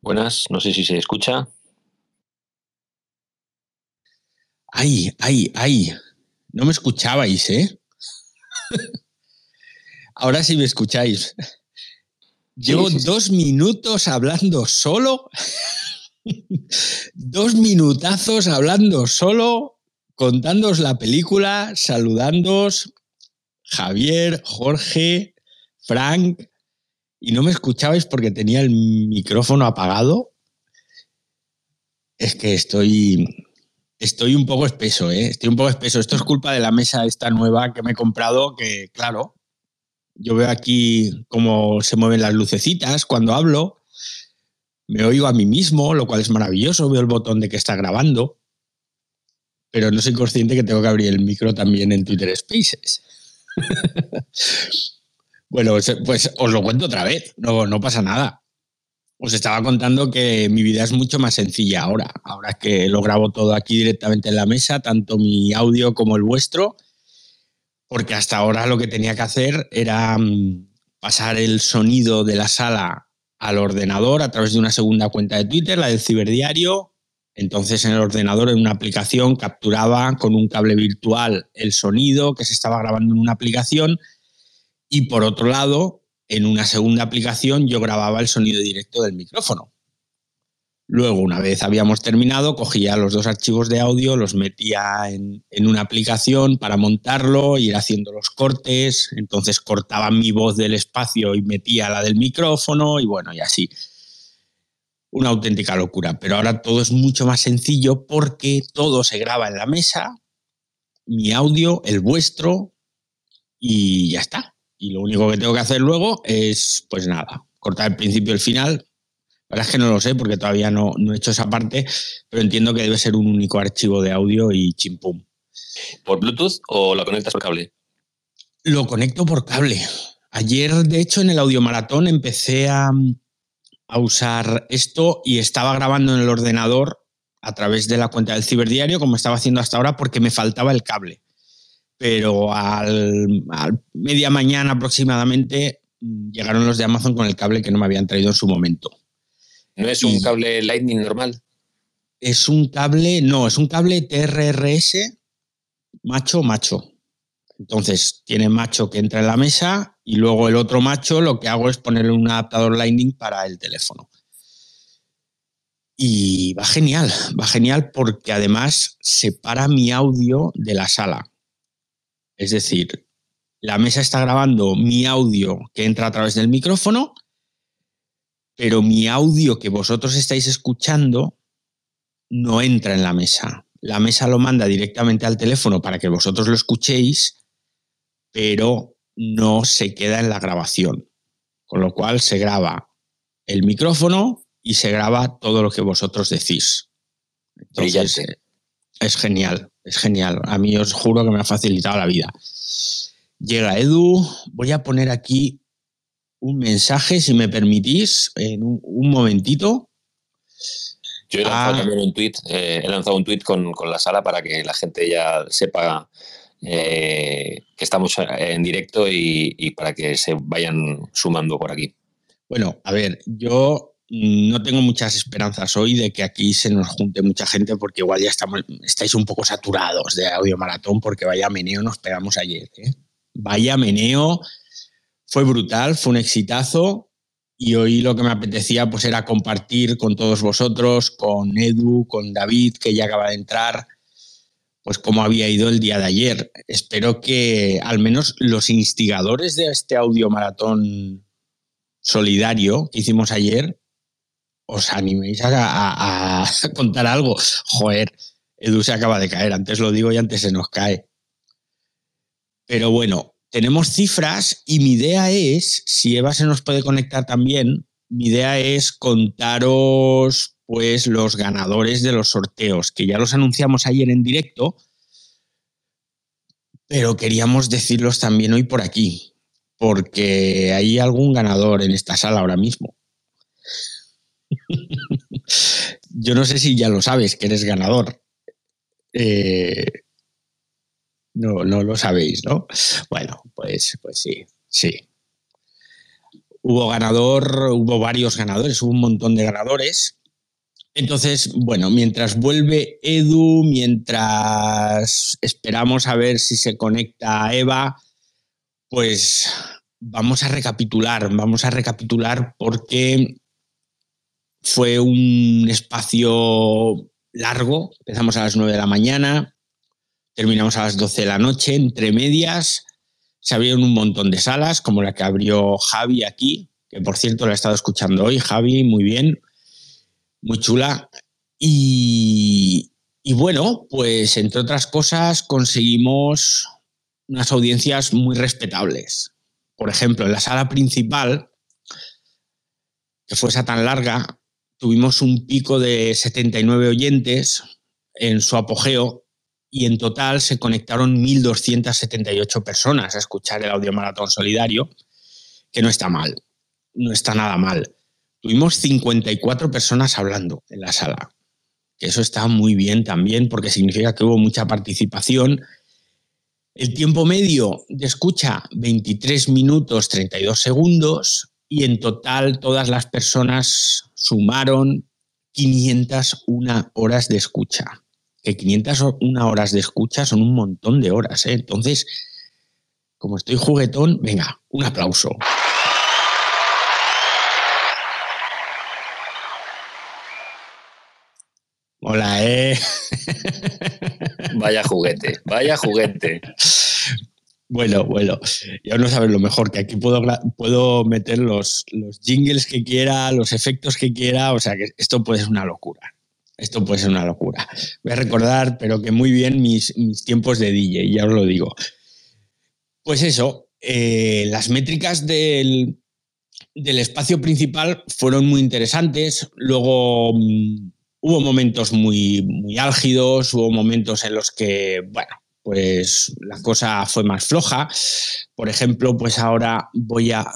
Buenas, no sé si se escucha. Ay, ay, ay. No me escuchabais, ¿eh? Ahora sí me escucháis. Llevo dos minutos hablando solo. dos minutazos hablando solo, contándoos la película, saludándoos. Javier, Jorge, Frank. Y no me escuchabais porque tenía el micrófono apagado. Es que estoy. Estoy un poco espeso, ¿eh? Estoy un poco espeso. Esto es culpa de la mesa esta nueva que me he comprado, que claro, yo veo aquí cómo se mueven las lucecitas cuando hablo. Me oigo a mí mismo, lo cual es maravilloso. Veo el botón de que está grabando. Pero no soy consciente que tengo que abrir el micro también en Twitter Spaces. bueno, pues, pues, os lo cuento otra vez. No, no pasa nada. Os estaba contando que mi vida es mucho más sencilla ahora. Ahora que lo grabo todo aquí directamente en la mesa, tanto mi audio como el vuestro porque hasta ahora lo que tenía que hacer era mm, pasar el sonido de la sala al ordenador a través de una segunda cuenta de Twitter, la del ciberdiario. Entonces en el ordenador, en una aplicación, capturaba con un cable virtual el sonido que se estaba grabando en una aplicación y por otro lado, en una segunda aplicación yo grababa el sonido directo del micrófono. Luego, una vez habíamos terminado, cogía los dos archivos de audio, los metía en, una aplicación para montarlo, ir haciendo los cortes, entonces cortaba mi voz del espacio y metía la del micrófono y bueno, y así. Una auténtica locura, pero ahora todo es mucho más sencillo porque todo se graba en la mesa, mi audio, el vuestro y ya está. Y lo único que tengo que hacer luego es, pues nada, cortar el principio y el final, la verdad es que no lo sé porque todavía no, he hecho esa parte, pero entiendo que debe ser un único archivo de audio y chimpum. ¿Por Bluetooth o lo conectas por cable? Lo conecto por cable. Ayer, de hecho, en el audio maratón empecé a, a usar esto y estaba grabando en el ordenador a través de la cuenta del ciberdiario, como estaba haciendo hasta ahora, porque me faltaba el cable. Pero al, al, media mañana aproximadamente llegaron los de Amazon con el cable que no me habían traído en su momento. ¿No es un cable Lightning normal? Es un cable, no, es un cable TRRS macho, macho. Entonces tiene macho que entra en la mesa y luego el otro macho lo que hago es ponerle un adaptador Lightning para el teléfono. Y va genial, va genial porque además separa mi audio de la sala. Es decir, la mesa está grabando mi audio que entra a través del micrófono pero mi audio que vosotros estáis escuchando no entra en la mesa. La mesa lo manda directamente al teléfono para que vosotros lo escuchéis, pero no se queda en la grabación. Con lo cual se graba el micrófono y se graba todo lo que vosotros decís. Entonces, es genial, es genial. A mí os juro que me ha facilitado la vida. Llega Edu, voy a poner aquí un mensaje, si me permitís, en un, momentito. Yo he lanzado ah. también un tweet, eh, he lanzado un tweet con, la sala para que la gente ya sepa eh, que estamos en directo y, para que se vayan sumando por aquí. Bueno, a ver, yo no tengo muchas esperanzas hoy de que aquí se nos junte mucha gente porque igual ya estamos, estáis un poco saturados de audio maratón porque vaya meneo nos pegamos ayer. ¿eh? Vaya meneo fue brutal, fue un exitazo y hoy lo que me apetecía pues era compartir con todos vosotros, con Edu, con David, que ya acaba de entrar, pues cómo había ido el día de ayer. Espero que al menos los instigadores de este audio maratón solidario que hicimos ayer os animéis a, contar algo. Joder, Edu se acaba de caer, antes lo digo y antes se nos cae. Pero bueno, tenemos cifras y mi idea es, si Eva se nos puede conectar también, mi idea es contaros pues los ganadores de los sorteos, que ya los anunciamos ayer en directo, pero queríamos decirlos también hoy por aquí, porque hay algún ganador en esta sala ahora mismo. Yo no sé si ya lo sabes que eres ganador. Eh, no, no lo sabéis, ¿no? Bueno, pues, pues sí, sí. hubo ganador, hubo varios ganadores, hubo un montón de ganadores. Entonces, bueno, mientras vuelve Edu, mientras esperamos a ver si se conecta Eva, pues vamos a recapitular, vamos a recapitular porque fue un espacio largo, empezamos a las 9 de la mañana, terminamos a las 12 de la noche, entre medias se abrieron un montón de salas, como la que abrió Javi aquí, que por cierto la he estado escuchando hoy, Javi, muy bien, muy chula. Y, y bueno, pues entre otras cosas conseguimos unas audiencias muy respetables. Por ejemplo, en la sala principal, que fue esa tan larga, tuvimos un pico de 79 oyentes en su apogeo y en total se conectaron 1.278 personas a escuchar el audio maratón solidario, que no está mal, no está nada mal. Tuvimos 54 personas hablando en la sala, que eso está muy bien también porque significa que hubo mucha participación. El tiempo medio de escucha 23 minutos 32 segundos y en total todas las personas sumaron 501 horas de escucha. Que 501 horas de escucha son un montón de horas. ¿eh? Entonces, como estoy juguetón, venga, un aplauso. Hola, ¿eh? Vaya juguete, vaya juguete. Bueno, bueno, ya no sabes lo mejor, que aquí puedo, puedo meter los, los jingles que quiera, los efectos que quiera, o sea que esto puede ser una locura. Esto puede ser una locura. Voy a recordar, pero que muy bien, mis, mis tiempos de DJ, ya os lo digo. Pues eso, eh, las métricas del, del, espacio principal fueron muy interesantes. Luego mm, hubo momentos muy, muy álgidos, hubo momentos en los que, bueno, pues la cosa fue más floja. Por ejemplo, pues ahora voy a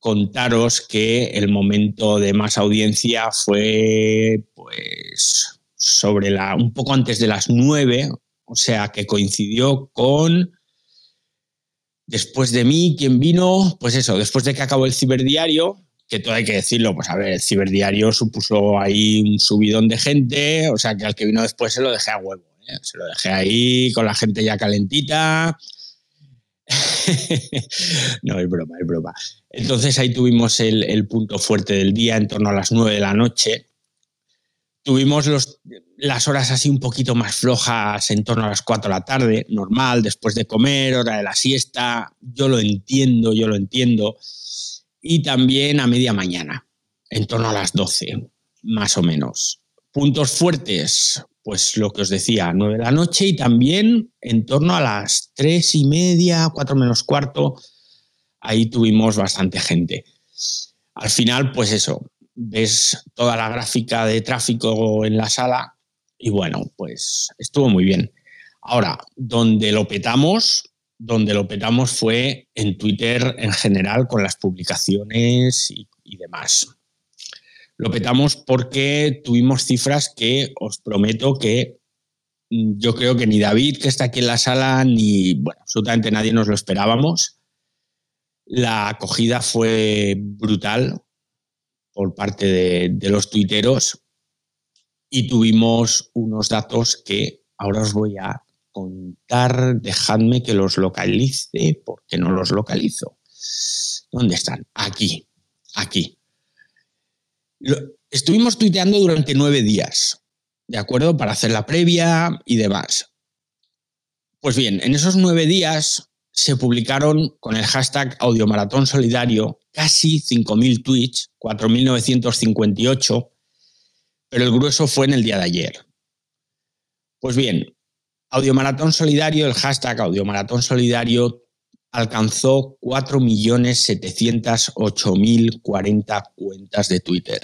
contaros que el momento de más audiencia fue pues sobre la un poco antes de las nueve, o sea que coincidió con después de mí, quien vino, pues eso, después de que acabó el ciberdiario, que todo hay que decirlo, pues a ver, el ciberdiario supuso ahí un subidón de gente, o sea que al que vino después se lo dejé a huevo. Se lo dejé ahí con la gente ya calentita. no, es broma, es broma. Entonces ahí tuvimos el, punto fuerte del día en torno a las 9 de la noche. Tuvimos los, las horas así un poquito más flojas en torno a las 4 de la tarde, normal, después de comer, hora de la siesta. Yo lo entiendo, yo lo entiendo. Y también a media mañana, en torno a las 12, más o menos. Puntos fuertes, pues lo que os decía, nueve de la noche y también en torno a las tres y media, cuatro menos cuarto, ahí tuvimos bastante gente. Al final, pues eso, ves toda la gráfica de tráfico en la sala y bueno, pues estuvo muy bien. Ahora, donde lo petamos, donde lo petamos fue en Twitter en general con las publicaciones y, y demás. Lo petamos porque tuvimos cifras que os prometo que mm, yo creo que ni David, que está aquí en la sala, ni absolutamente nadie nos lo esperábamos. La acogida fue brutal por parte de, los tuiteros y tuvimos unos datos que ahora os voy a contar. Dejadme que los localice porque no los localizo. ¿Dónde están? Aquí, aquí. Estuvimos tuiteando durante nueve días, ¿de acuerdo? Para hacer la previa y demás. Pues bien, en esos nueve días se publicaron con el hashtag Audiomaratón Solidario casi 5.000 tweets, 4.958, pero el grueso fue en el día de ayer. Pues bien, Audiomaratón Solidario, el hashtag Audiomaratón Solidario alcanzó 4.708.040 cuentas de Twitter.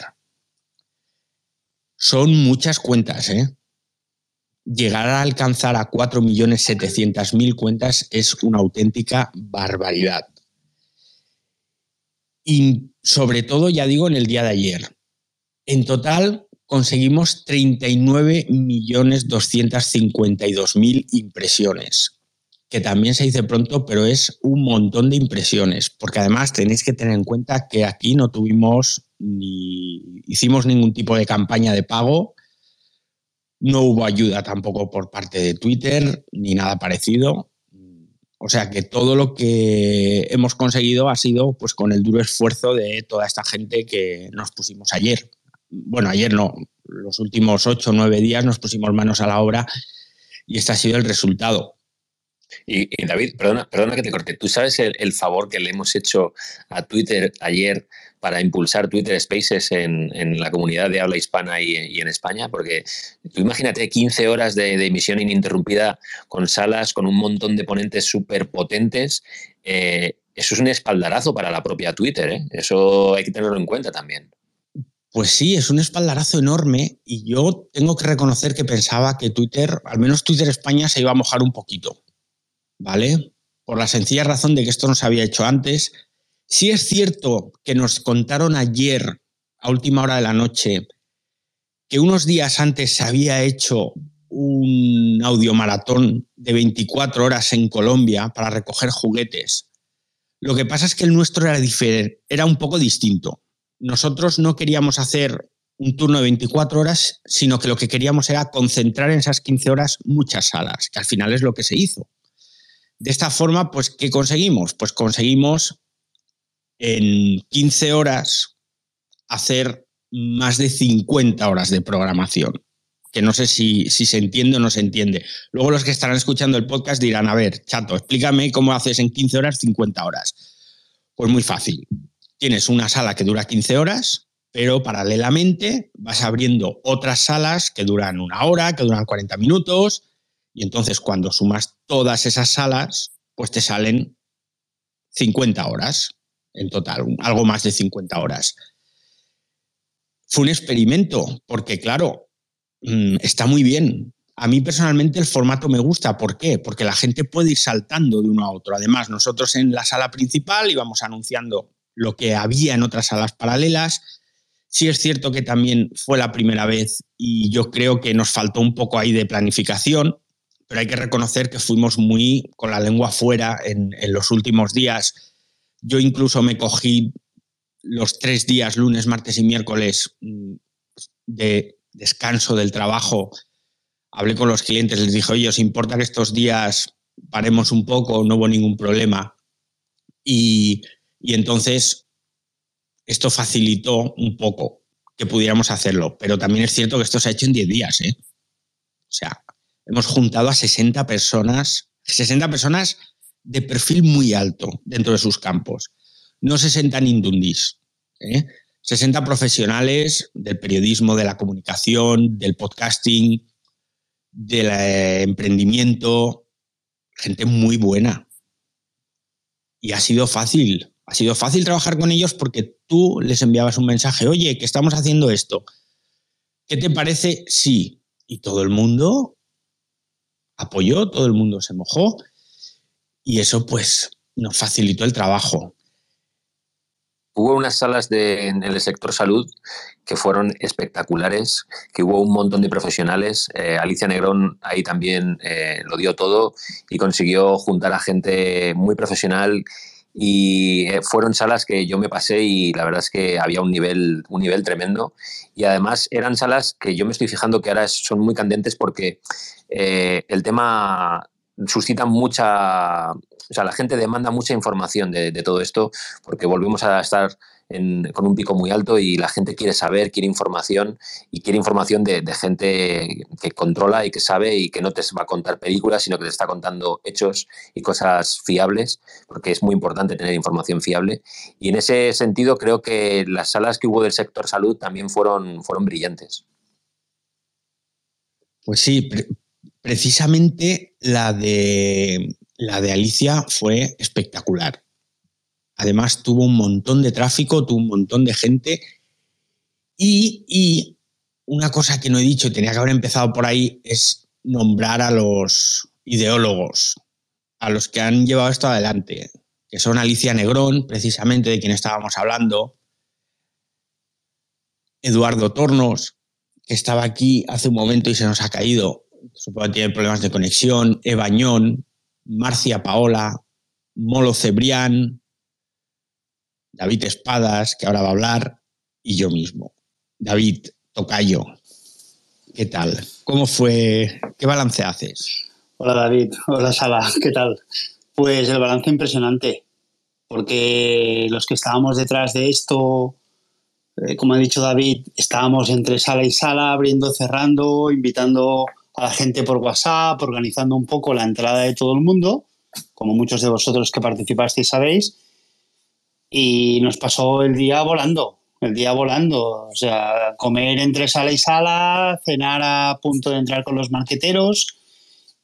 Son muchas cuentas, ¿eh? Llegar a alcanzar a 4.700.000 cuentas es una auténtica barbaridad. Y sobre todo, ya digo, en el día de ayer. En total conseguimos 39.252.000 impresiones que también se dice pronto, pero es un montón de impresiones, porque además tenéis que tener en cuenta que aquí no tuvimos ni hicimos ningún tipo de campaña de pago, no hubo ayuda tampoco por parte de Twitter, ni nada parecido. O sea que todo lo que hemos conseguido ha sido pues con el duro esfuerzo de toda esta gente que nos pusimos ayer. Bueno, ayer no, los últimos ocho o nueve días nos pusimos manos a la obra y este ha sido el resultado. Y, David, perdona, que te corte. ¿Tú sabes el, favor que le hemos hecho a Twitter ayer para impulsar Twitter Spaces en, la comunidad de habla hispana y, en España? Porque tú imagínate 15 horas de, emisión ininterrumpida con salas, con un montón de ponentes súper potentes. Eh, eso es un espaldarazo para la propia Twitter. ¿eh? Eso hay que tenerlo en cuenta también. Pues sí, es un espaldarazo enorme y yo tengo que reconocer que pensaba que Twitter, al menos Twitter España, se iba a mojar un poquito. ¿Vale? Por la sencilla razón de que esto no se había hecho antes. Sí es cierto que nos contaron ayer, a última hora de la noche, que unos días antes se había hecho un audiomaratón de 24 horas en Colombia para recoger juguetes. Lo que pasa es que el nuestro era diferente, era un poco distinto. Nosotros no queríamos hacer un turno de 24 horas, sino que lo que queríamos era concentrar en esas 15 horas muchas salas, que al final es lo que se hizo. De esta forma, pues, ¿qué conseguimos? Pues conseguimos en 15 horas hacer más de 50 horas de programación, que no sé si, si, se entiende o no se entiende. Luego los que estarán escuchando el podcast dirán, a ver, chato, explícame cómo haces en 15 horas 50 horas. Pues muy fácil. Tienes una sala que dura 15 horas, pero paralelamente vas abriendo otras salas que duran una hora, que duran 40 minutos, y entonces cuando sumas todas esas salas, pues te salen 50 horas en total, algo más de 50 horas. Fue un experimento, porque claro, mm, está muy bien. A mí personalmente el formato me gusta. ¿Por qué? Porque la gente puede ir saltando de uno a otro. Además, nosotros en la sala principal íbamos anunciando lo que había en otras salas paralelas. Sí es cierto que también fue la primera vez y yo creo que nos faltó un poco ahí de planificación pero hay que reconocer que fuimos muy con la lengua fuera en, los últimos días. Yo incluso me cogí los tres días, lunes, martes y miércoles, mm, de descanso del trabajo. Hablé con los clientes, les dije, oye, ¿os importa que estos días paremos un poco? No hubo ningún problema. Y, y entonces esto facilitó un poco que pudiéramos hacerlo. Pero también es cierto que esto se ha hecho en 10 días. ¿eh? O sea, hemos juntado a 60 personas, 60 personas de perfil muy alto dentro de sus campos. No 60 indundis, ¿eh? 60 profesionales del periodismo, de la comunicación, del podcasting, del eh, emprendimiento, gente muy buena. Y ha sido fácil, ha sido fácil trabajar con ellos porque tú les enviabas un mensaje, oye, que estamos haciendo esto. ¿Qué te parece? Sí. Y todo el mundo apoyó, todo el mundo se mojó y eso pues nos facilitó el trabajo. Hubo unas salas en el sector salud que fueron espectaculares, que hubo un montón de profesionales. Eh, Alicia Negrón ahí también eh, lo dio todo y consiguió juntar a gente muy profesional y eh, fueron salas que yo me pasé y la verdad es que había un nivel, un nivel tremendo y además eran salas que yo me estoy fijando que ahora son muy candentes porque eh, el tema suscita mucha, o sea, la gente demanda mucha información de, todo esto porque volvemos a estar con un pico muy alto y la gente quiere saber, quiere información y quiere información de, gente que controla y que sabe y que no te va a contar películas, sino que te está contando hechos y cosas fiables, porque es muy importante tener información fiable. Y en ese sentido creo que las salas que hubo del sector salud también fueron, fueron brillantes. Pues sí, precisamente la de, la de Alicia fue espectacular. Además, tuvo un montón de tráfico, tuvo un montón de gente. Y, una cosa que no he dicho y tenía que haber empezado por ahí es nombrar a los ideólogos, a los que han llevado esto adelante, que son Alicia Negrón, precisamente de quien estábamos hablando, Eduardo Tornos, que estaba aquí hace un momento y se nos ha caído, supongo que tiene problemas de conexión, Ebañón, Marcia Paola, Molo Cebrián, David Espadas, que ahora va a hablar, y yo mismo. David, Tocayo, ¿qué tal? ¿Cómo fue? ¿Qué balance haces? Hola David, hola Sala, ¿qué tal? Pues el balance impresionante, porque los que estábamos detrás de esto, eh, como ha dicho David, estábamos entre sala y sala, abriendo, cerrando, invitando a la gente por WhatsApp, organizando un poco la entrada de todo el mundo, como muchos de vosotros que participasteis sabéis, y nos pasó el día volando, el día volando, o sea, comer entre sala y sala, cenar a punto de entrar con los marqueteros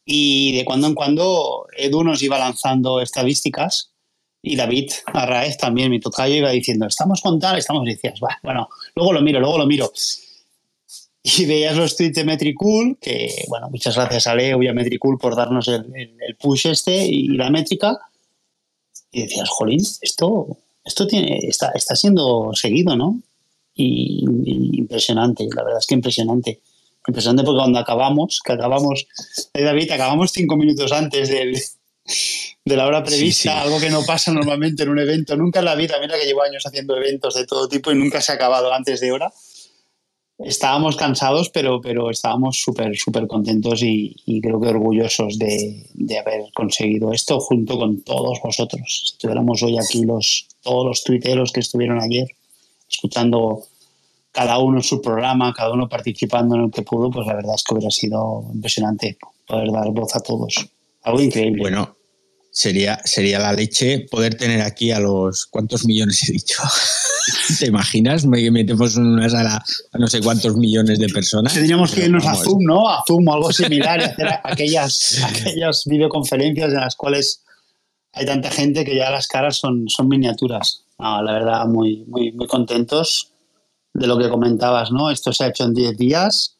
y de cuando en cuando Edu nos iba lanzando estadísticas y David Arraez también, mi tocayo, iba diciendo, estamos con tal, estamos, y decías, bueno, luego lo miro, luego lo miro. Y veías los tweets de Metricool, que, bueno, muchas gracias a Leo y a Metricool por darnos el, push este y la métrica. Y decías, jolín, esto, esto tiene, está, está siendo seguido, ¿no? Y, impresionante, la verdad es que impresionante. Impresionante porque cuando acabamos, que acabamos, eh, David, acabamos cinco minutos antes del, de la hora prevista, algo que no pasa normalmente en un evento, nunca en la vida, mira que llevo años haciendo eventos de todo tipo y nunca se ha acabado antes de hora. Estábamos cansados, pero, pero estábamos súper, súper contentos y, creo que orgullosos de, de, haber conseguido esto junto con todos vosotros. Si estuviéramos hoy aquí los, todos los tuiteros que estuvieron ayer, escuchando cada uno su programa, cada uno participando en el que pudo, pues la verdad es que hubiera sido impresionante poder dar voz a todos. Algo increíble. Bueno, sería, sería la leche poder tener aquí a los. ¿Cuántos millones he dicho? ¿Te imaginas? Me metemos en una sala a no sé cuántos millones de personas. Tendríamos que irnos a Zoom, ¿no? A Zoom o algo similar y hacer aquellas, aquellas videoconferencias en las cuales hay tanta gente que ya las caras son, son miniaturas. la verdad, muy, muy, muy contentos de lo que comentabas, ¿no? Esto se ha hecho en 10 días.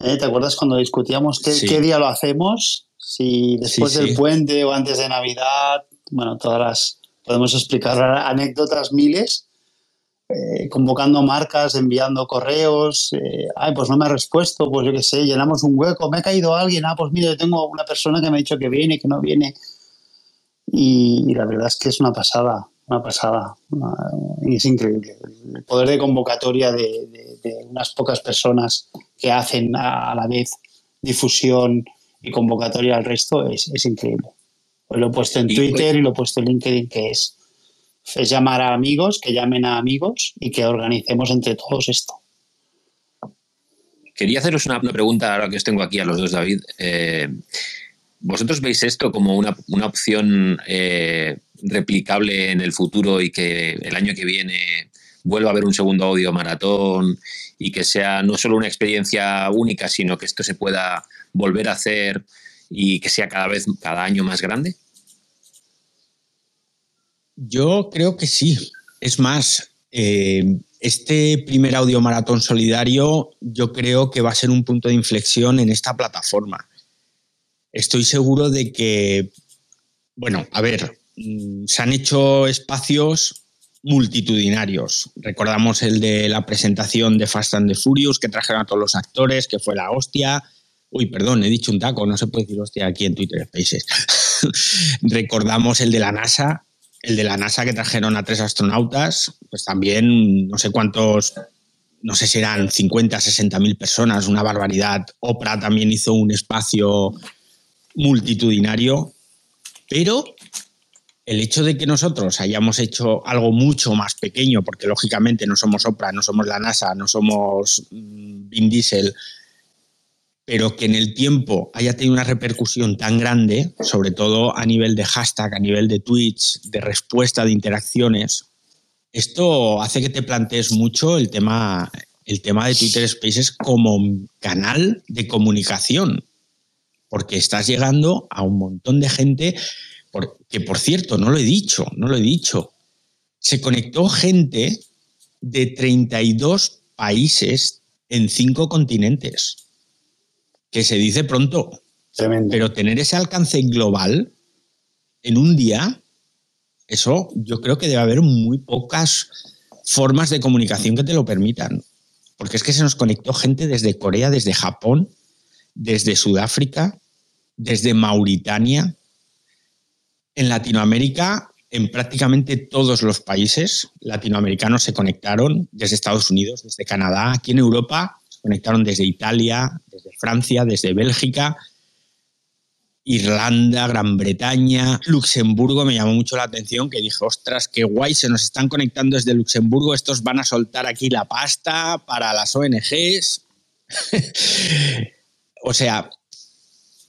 ¿Eh? ¿Te acuerdas cuando discutíamos qué, qué, día lo hacemos? Si después del puente o antes de Navidad, bueno, todas las, podemos explicar anécdotas miles, eh, convocando marcas, enviando correos, eh, ay, pues no me ha respuesto, pues yo qué sé, llenamos un hueco, me ha caído alguien, ah, pues mire, tengo una persona que me ha dicho que viene, que no viene, y, la verdad es que es una pasada, una pasada. y es increíble. El poder de convocatoria de, unas pocas personas que hacen a, la vez difusión y convocatoria al resto es, increíble. Hoy lo he puesto en Twitter y lo he puesto en LinkedIn, que es, es llamar a amigos, que llamen a amigos y que organicemos entre todos esto. Quería haceros una, pregunta ahora que os tengo aquí a los dos, David. Eh, ¿Vosotros veis esto como una, opción eh, replicable en el futuro y que el año que viene vuelva a haber un segundo audio maratón y que sea no solo una experiencia única, sino que esto se pueda volver a hacer y que sea cada vez, cada año más grande? Yo creo que sí. Es más, eh, este primer audio maratón solidario yo creo que va a ser un punto de inflexión en esta plataforma estoy seguro de que, bueno, a ver, mm, se han hecho espacios multitudinarios. Recordamos el de la presentación de Fast and the Furious, que trajeron a todos los actores, que fue la hostia. Uy, perdón, he dicho un taco, no se puede decir hostia aquí en Twitter Spaces. Recordamos el de la NASA, el de la NASA que trajeron a tres astronautas, pues también no sé cuántos, no sé si eran 50, 60 mil personas, una barbaridad. Oprah también hizo un espacio multitudinario, pero el hecho de que nosotros hayamos hecho algo mucho más pequeño, porque lógicamente no somos Oprah, no somos la NASA, no somos mm, Vin Diesel, pero que en el tiempo haya tenido una repercusión tan grande, sobre todo a nivel de hashtag, a nivel de tweets, de respuesta, de interacciones, esto hace que te plantees mucho el tema, el tema de Twitter Spaces como canal de comunicación porque estás llegando a un montón de gente, que por cierto, no lo he dicho, no lo he dicho, se conectó gente de 32 países en cinco continentes, que se dice pronto, pero tener ese alcance global en un día, eso yo creo que debe haber muy pocas formas de comunicación que te lo permitan. Porque es que se nos conectó gente desde Corea, desde Japón, desde Sudáfrica, desde Mauritania. En Latinoamérica, en prácticamente todos los países latinoamericanos se conectaron, desde Estados Unidos, desde Canadá, aquí en Europa conectaron desde Italia, desde Francia, desde Bélgica, Irlanda, Gran Bretaña, Luxemburgo. Me llamó mucho la atención que dije, ostras, qué guay, se nos están conectando desde Luxemburgo, estos van a soltar aquí la pasta para las ONGs. o sea,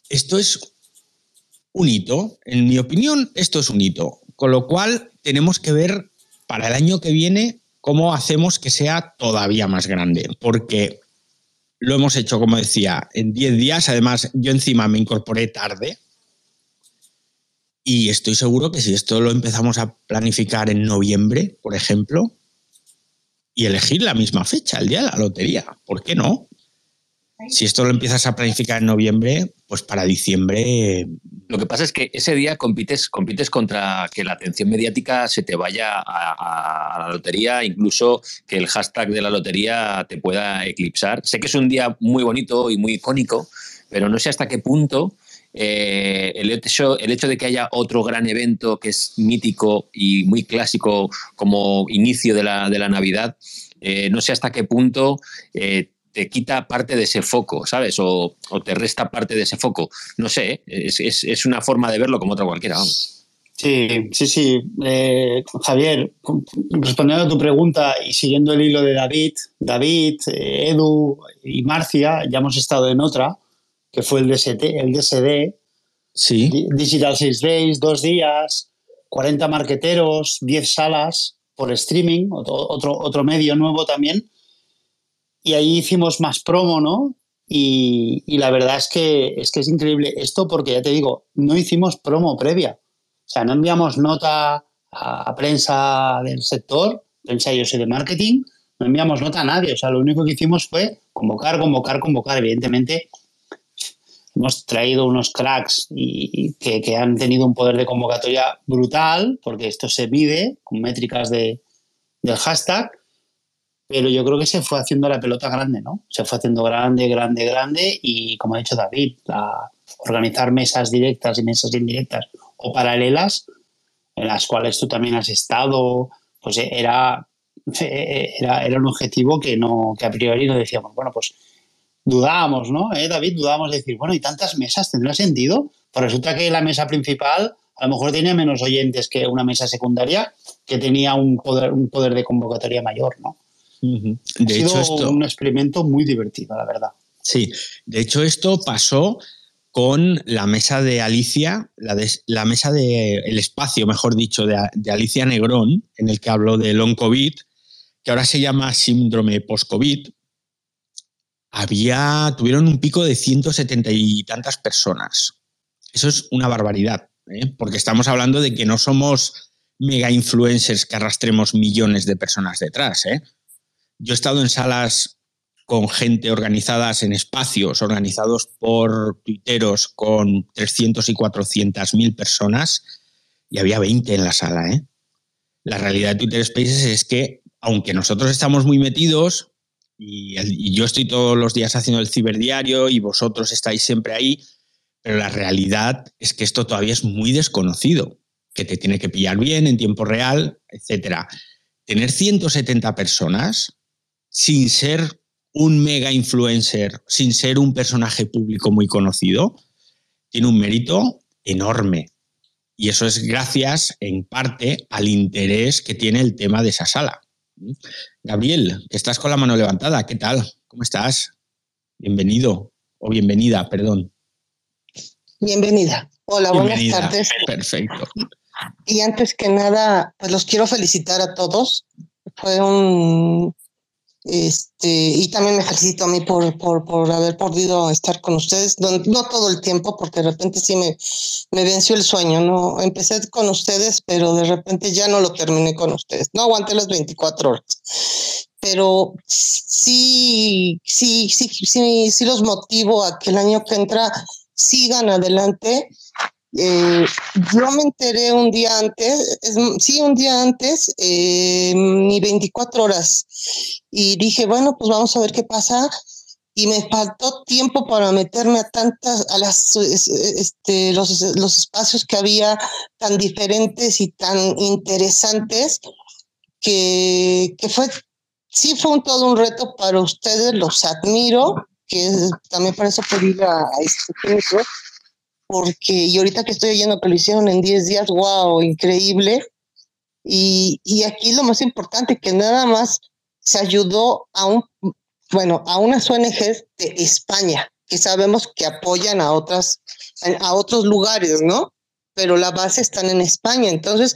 esto es un hito, en mi opinión, esto es un hito, con lo cual tenemos que ver para el año que viene cómo hacemos que sea todavía más grande, porque lo hemos hecho, como decía, en 10 días. Además, yo encima me incorporé tarde. Y estoy seguro que si esto lo empezamos a planificar en noviembre, por ejemplo, y elegir la misma fecha, el día de la lotería, ¿por qué no? Si esto lo empiezas a planificar en noviembre, pues para diciembre. Lo que pasa es que ese día compites, compites contra que la atención mediática se te vaya a, la lotería, incluso que el hashtag de la lotería te pueda eclipsar. Sé que es un día muy bonito y muy icónico, pero no sé hasta qué punto eh, el, hecho, el hecho de que haya otro gran evento que es mítico y muy clásico como inicio de la, de la Navidad, eh, no sé hasta qué punto eh, te quita parte de ese foco, ¿sabes? O, te resta parte de ese foco. No sé, es, una forma de verlo como otra cualquiera, Sí, sí, sí. Eh, Javier, respondiendo a tu pregunta y siguiendo el hilo de David, David, eh, Edu y Marcia, ya hemos estado en otra, que fue el DST, el DSD, sí. Digital Sales Days, dos días, 40 marqueteros, 10 salas por streaming, otro, otro medio nuevo también y ahí hicimos más promo, ¿no? Y, la verdad es que, es que es increíble esto porque ya te digo, no hicimos promo previa. O sea, no enviamos nota a, prensa del sector, prensa yo soy de marketing, no enviamos nota a nadie. O sea, lo único que hicimos fue convocar, convocar, convocar. Evidentemente, hemos traído unos cracks y, que, que, han tenido un poder de convocatoria brutal, porque esto se mide con métricas de, del hashtag pero yo creo que se fue haciendo la pelota grande, ¿no? Se fue haciendo grande, grande, grande y como ha dicho David, organizar mesas directas y mesas indirectas o paralelas en las cuales tú también has estado, pues era, era, era un objetivo que, no, que a priori no decíamos, bueno, pues dudábamos, ¿no? ¿Eh, David, dudábamos de decir, bueno, ¿y tantas mesas tendrá sentido? Pues resulta que la mesa principal a lo mejor tenía menos oyentes que una mesa secundaria que tenía un poder, un poder de convocatoria mayor, ¿no? De ha sido hecho, un experimento muy divertido, la verdad. Sí, de hecho esto pasó con la mesa de Alicia, la, la mesa de el espacio, mejor dicho, de, Alicia Negrón, en el que habló de long COVID, que ahora se llama síndrome post-COVID. Había, tuvieron un pico de 170 y tantas personas. Eso es una barbaridad, ¿eh? porque estamos hablando de que no somos mega influencers que arrastremos millones de personas detrás. ¿eh? Yo he estado en salas con gente organizadas en espacios organizados por tuiteros con 300 y 400 mil personas y había 20 en la sala. ¿eh? La realidad de Twitter Spaces es que, aunque nosotros estamos muy metidos y, y yo estoy todos los días haciendo el ciberdiario y vosotros estáis siempre ahí, pero la realidad es que esto todavía es muy desconocido, que te tiene que pillar bien en tiempo real, etcétera. Tener 170 personas sin ser un mega influencer, sin ser un personaje público muy conocido, tiene un mérito enorme. Y eso es gracias, en parte, al interés que tiene el tema de esa sala. Gabriel, que estás con la mano levantada, ¿qué tal? ¿Cómo estás? Bienvenido, o bienvenida, perdón. Bienvenida. Hola, buenas tardes. Perfecto. Y antes que nada, pues los quiero felicitar a todos. Fue un este, y también me felicito a mí por, por, por haber podido estar con ustedes, no, todo el tiempo, porque de repente sí me, me venció el sueño, ¿no? Empecé con ustedes, pero de repente ya no lo terminé con ustedes. No aguanté las 24 horas. Pero sí, sí, sí, sí, sí los motivo a que el año que entra sigan adelante eh, yo me enteré un día antes, sí, un día antes, eh, ni 24 horas, y dije, bueno, pues vamos a ver qué pasa. y me faltó tiempo para meterme a tantas, a las, este, los, los espacios que había tan diferentes y tan interesantes que, que fue, sí fue un, todo un reto para ustedes, los admiro, que también para eso pedir a, a este centro, porque y ahorita que estoy oyendo que lo hicieron en 10 días, wow, increíble. Y, y aquí lo más importante, que nada más se ayudó a un, bueno, a unas ONGs de España, que sabemos que apoyan a otras, a otros lugares, ¿no? Pero la base están en España. Entonces,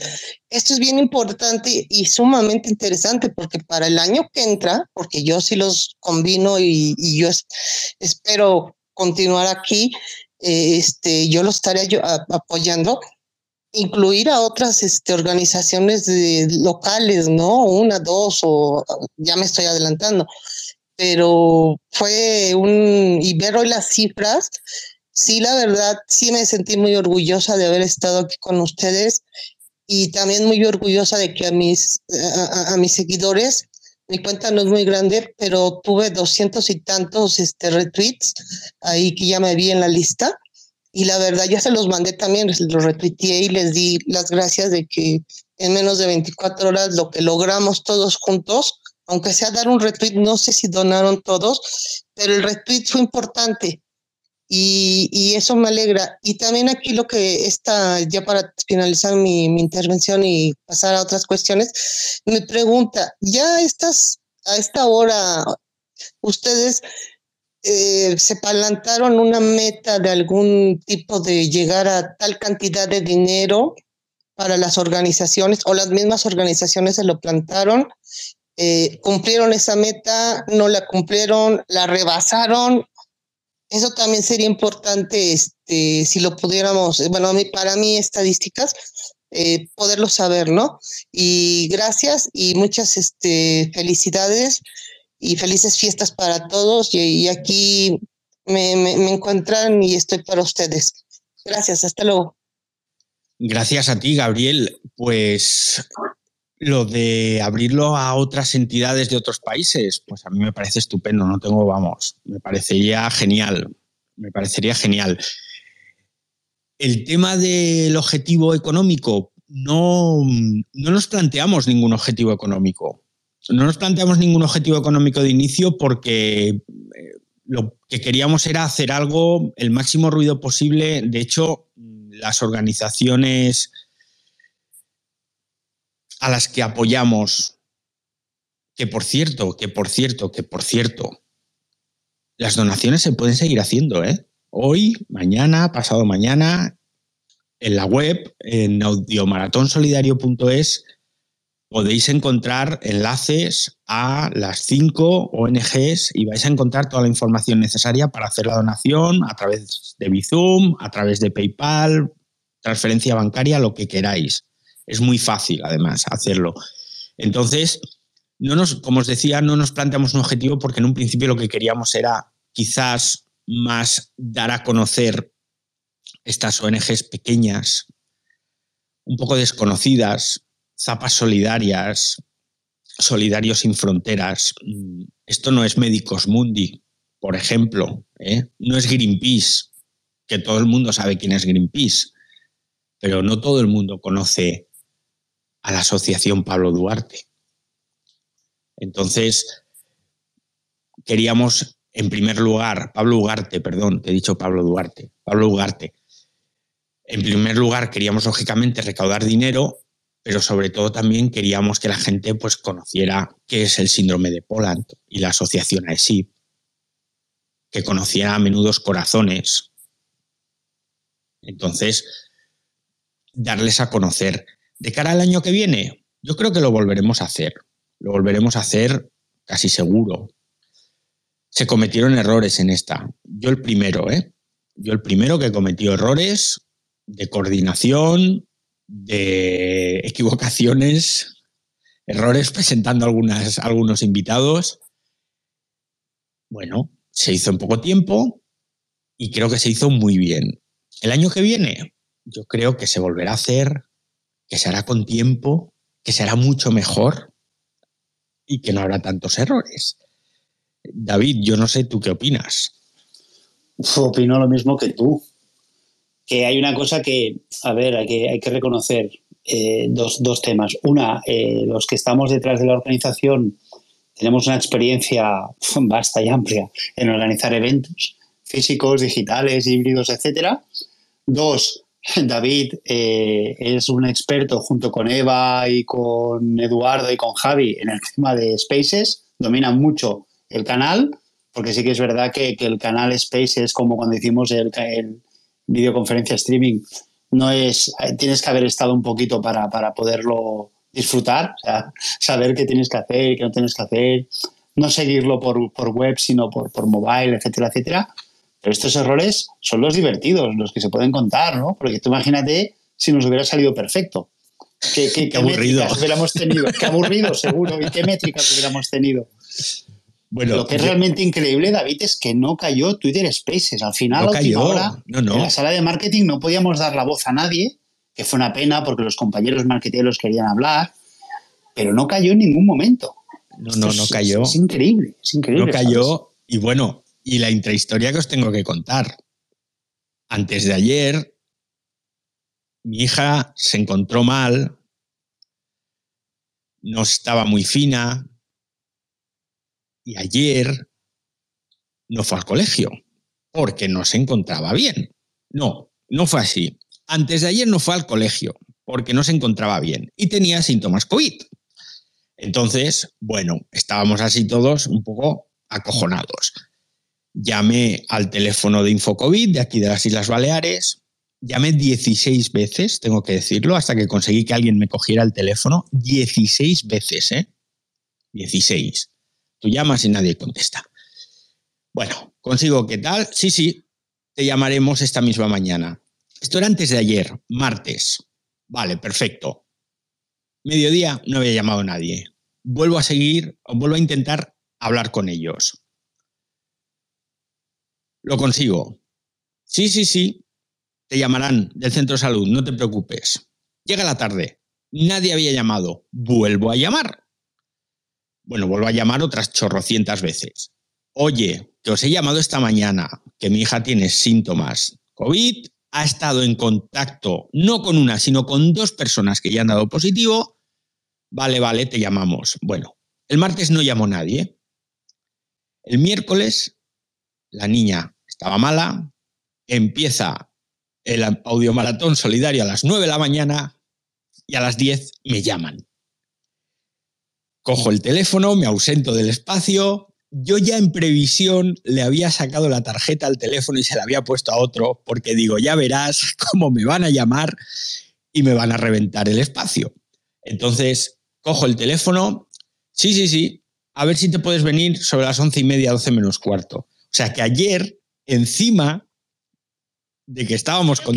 esto es bien importante y sumamente interesante porque para el año que entra, porque yo sí los combino y, y yo espero continuar aquí, este, yo lo estaré apoyando, incluir a otras este, organizaciones de, locales, ¿no? Una, dos, o ya me estoy adelantando. Pero fue un, y ver hoy las cifras, sí, la verdad, sí me sentí muy orgullosa de haber estado aquí con ustedes y también muy orgullosa de que a mis, a, a mis seguidores mi cuenta no es muy grande, pero tuve doscientos y tantos este, retweets ahí que ya me vi en la lista. Y la verdad, ya se los mandé también, los retuiteé y les di las gracias de que en menos de 24 horas lo que logramos todos juntos, aunque sea dar un retweet, no sé si donaron todos, pero el retweet fue importante y, eso me alegra. Y también aquí lo que está, ya para finalizar mi, mi, intervención y pasar a otras cuestiones, me pregunta, ya estás a esta hora, ustedes eh, se plantaron una meta de algún tipo de llegar a tal cantidad de dinero para las organizaciones o las mismas organizaciones se lo plantaron, eh, cumplieron esa meta, no la cumplieron, la rebasaron eso también sería importante, este, si lo pudiéramos, bueno, a mí, para mí estadísticas, eh, poderlo saber, ¿no? Y gracias y muchas este, felicidades y felices fiestas para todos. Y, aquí me encuentran y estoy para ustedes. Gracias, hasta luego. Gracias a ti, Gabriel. Pues lo de abrirlo a otras entidades de otros países, pues a mí me parece estupendo, no tengo, vamos, me parecería genial, me parecería genial. El tema del objetivo económico, no, no nos planteamos ningún objetivo económico. No nos planteamos ningún objetivo económico de inicio porque eh, lo que queríamos era hacer algo, el máximo ruido posible. De hecho, las organizaciones a las que apoyamos, que por cierto, que por cierto, que por cierto, las donaciones se pueden seguir haciendo, ¿eh? Hoy, mañana, pasado mañana, en la web, en audiomaratonsolidario.es, podéis encontrar enlaces a las cinco ONGs y vais a encontrar toda la información necesaria para hacer la donación a través de Bizum, a través de PayPal, transferencia bancaria, lo que queráis. Es muy fácil, además, hacerlo. Entonces, no nos, como os decía, no nos planteamos un objetivo porque en un principio lo que queríamos era quizás más dar a conocer estas ONGs pequeñas, un poco desconocidas, zapas solidarias, solidarios sin fronteras. Esto no es Médicos Mundi, por ejemplo, ¿eh? no es Greenpeace, que todo el mundo sabe quién es Greenpeace, pero no todo el mundo conoce a la Asociación Pablo Duarte. Entonces, queríamos, en primer lugar, Pablo Ugarte, perdón, te he dicho Pablo Duarte, Pablo Ugarte. En primer lugar, queríamos, lógicamente, recaudar dinero, pero sobre todo también queríamos que la gente pues, conociera qué es el síndrome de Poland y la asociación AESIP, que conociera a menudos corazones. Entonces, darles a conocer de cara al año que viene, yo creo que lo volveremos a hacer. Lo volveremos a hacer casi seguro. Se cometieron errores en esta. Yo el primero, ¿eh? Yo el primero que cometió errores de coordinación, de equivocaciones, errores presentando algunas, algunos invitados. Bueno, se hizo en poco tiempo y creo que se hizo muy bien. El año que viene, yo creo que se volverá a hacer que se hará con tiempo, que será mucho mejor y que no habrá tantos errores. David, yo no sé tú qué opinas. opino lo mismo que tú. Que hay una cosa que, a ver, hay que, hay que reconocer eh, dos, dos, temas. Una, eh, los que estamos detrás de la organización tenemos una experiencia vasta y amplia en organizar eventos físicos, digitales, híbridos, etcétera. Dos, David eh, es un experto junto con Eva y con Eduardo y con Javi en el tema de Spaces, domina mucho el canal, porque sí que es verdad que, el canal Spaces, como cuando hicimos el, videoconferencia streaming, no es, tienes que haber estado un poquito para, para poderlo disfrutar, saber qué tienes que hacer qué no tienes que hacer, no seguirlo por, por web, sino por, por mobile, etcétera, etcétera. Pero estos errores son los divertidos, los que se pueden contar, ¿no? Porque tú imagínate si nos hubiera salido perfecto. ¿Qué, qué, qué, aburrido. hubiéramos tenido? Qué aburrido, seguro. ¿Y qué métricas hubiéramos tenido? Bueno, lo que es realmente increíble, David, es que no cayó Twitter Spaces. Al final, no cayó. en la sala de marketing no podíamos dar la voz a nadie, que fue una pena porque los compañeros marketeros querían hablar, pero no cayó en ningún momento. No, no, no cayó. Es, increíble, es increíble. No cayó. Y bueno, y la intrahistoria que os tengo que contar. Antes de ayer, mi hija se encontró mal, no estaba muy fina, y ayer no fue al colegio porque no se encontraba bien. No, no fue así. Antes de ayer no fue al colegio porque no se encontraba bien y tenía síntomas COVID. Entonces, bueno, estábamos así todos un poco acojonados. Llamé al teléfono de Infocovid de aquí de las Islas Baleares. Llamé 16 veces, tengo que decirlo, hasta que conseguí que alguien me cogiera el teléfono. 16 veces, ¿eh? 16. Tú llamas y nadie contesta. Bueno, consigo qué tal. Sí, sí, te llamaremos esta misma mañana. Esto era antes de ayer, martes. Vale, perfecto. Mediodía no había llamado nadie. Vuelvo a seguir, vuelvo a intentar hablar con ellos. Lo consigo. Sí, sí, sí. Te llamarán del centro de salud, no te preocupes. Llega la tarde. Nadie había llamado. Vuelvo a llamar. Bueno, vuelvo a llamar otras chorrocientas veces. Oye, que os he llamado esta mañana, que mi hija tiene síntomas COVID, ha estado en contacto no con una, sino con dos personas que ya han dado positivo. Vale, vale, te llamamos. Bueno, el martes no llamó nadie. El miércoles la niña estaba mala, empieza el audiomaratón solidario a las 9 de la mañana y a las 10 me llaman. Cojo el teléfono, me ausento del espacio. Yo ya en previsión le había sacado la tarjeta al teléfono y se la había puesto a otro porque digo, ya verás cómo me van a llamar y me van a reventar el espacio. Entonces, cojo el teléfono. Sí, sí, sí. A ver si te puedes venir sobre las once y media, doce menos cuarto. O sea que ayer, encima de que estábamos con.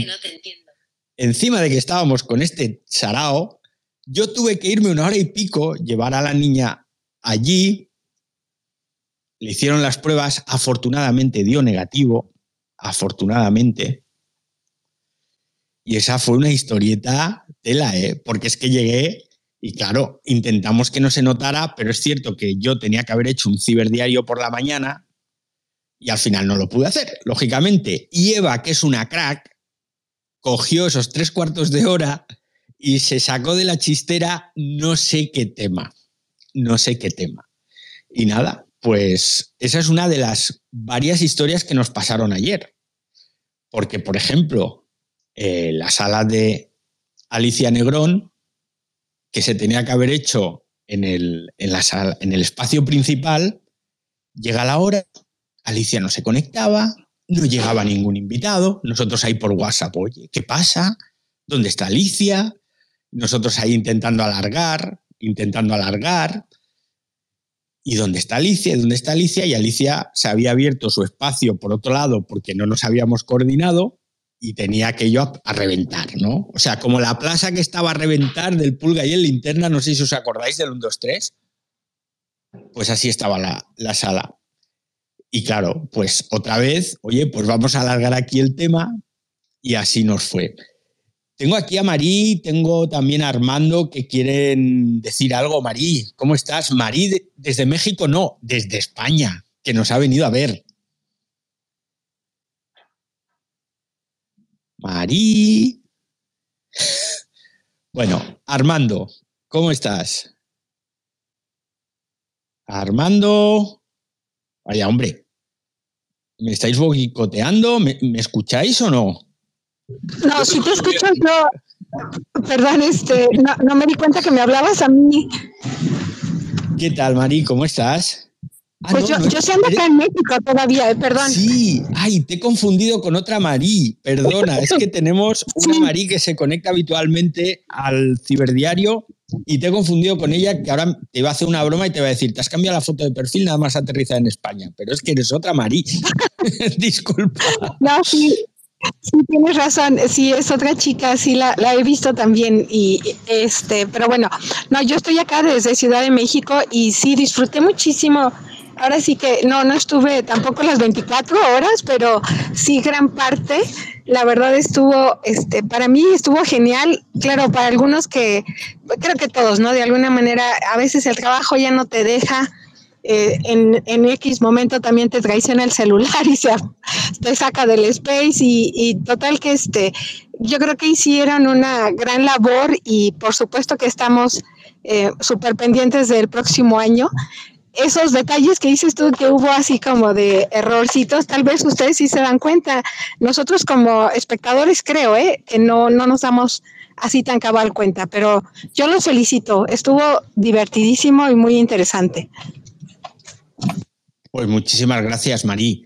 Encima de que estábamos con este sarao, yo tuve que irme una hora y pico, llevar a la niña allí. Le hicieron las pruebas, afortunadamente dio negativo, afortunadamente. Y esa fue una historieta tela, ¿eh? porque es que llegué y claro, intentamos que no se notara, pero es cierto que yo tenía que haber hecho un ciberdiario por la mañana y al final no lo pude hacer, lógicamente. Y Eva, que es una crack, cogió esos tres cuartos de hora y se sacó de la chistera no sé qué tema, no sé qué tema. Y nada, pues esa es una de las varias historias que nos pasaron ayer. Porque, por ejemplo, eh, la sala de Alicia Negrón, que se tenía que haber hecho en el, en la sala, en el espacio principal, llega la hora Alicia no se conectaba, no llegaba ningún invitado, nosotros ahí por WhatsApp, oye, ¿qué pasa? ¿Dónde está Alicia? Nosotros ahí intentando alargar, intentando alargar. ¿Y dónde está Alicia? ¿Dónde está Alicia? Y Alicia se había abierto su espacio por otro lado porque no nos habíamos coordinado y tenía aquello a, reventar, ¿no? O sea, como la plaza que estaba a reventar del pulga y el linterna, no sé si os acordáis del 1, 2, 3, pues así estaba la, la sala. Y claro, pues otra vez, oye, pues vamos a alargar aquí el tema y así nos fue. Tengo aquí a Marí, tengo también a Armando que quieren decir algo. Marí, ¿cómo estás? Marí, desde México no, desde España. que nos ha venido a ver. Marí. Bueno, Armando, ¿cómo estás? Armando. Vaya, hombre. ¿Me estáis boicoteando? ¿Me, escucháis o no? No, si te escucho yo. Perdón, este, no, no me di cuenta que me hablabas a mí. ¿Qué tal, Mari? ¿Cómo estás? Ah, pues yo, yo siendo acá en México todavía, eh, perdón. Sí, ay, te he confundido con otra Marí, perdona, es que tenemos una Marí que se conecta habitualmente al ciberdiario y te he confundido con ella, que ahora te iba a hacer una broma y te va a decir, te has cambiado la foto de perfil, nada más aterriza en España, pero es que eres otra Marí. Disculpa. No, sí, Sí, tienes razón. Sí, es otra chica, sí la, la, he visto también. Y este, pero bueno, no, yo estoy acá desde Ciudad de México y sí disfruté muchísimo ahora sí que no, no estuve tampoco las 24 horas, pero sí gran parte. La verdad estuvo, este, para mí estuvo genial. Claro, para algunos que, creo que todos, ¿no? De alguna manera, a veces el trabajo ya no te deja. Eh, en, en, X momento también te traiciona el celular y se, te saca del space y, y total que este, yo creo que hicieron una gran labor y por supuesto que estamos eh, súper pendientes del próximo año esos detalles que dices tú que hubo así como de errorcitos, tal vez ustedes sí se dan cuenta. Nosotros como espectadores creo ¿eh? que no, no nos damos así tan cabal cuenta, pero yo los felicito, estuvo divertidísimo y muy interesante. Pues muchísimas gracias, Marí.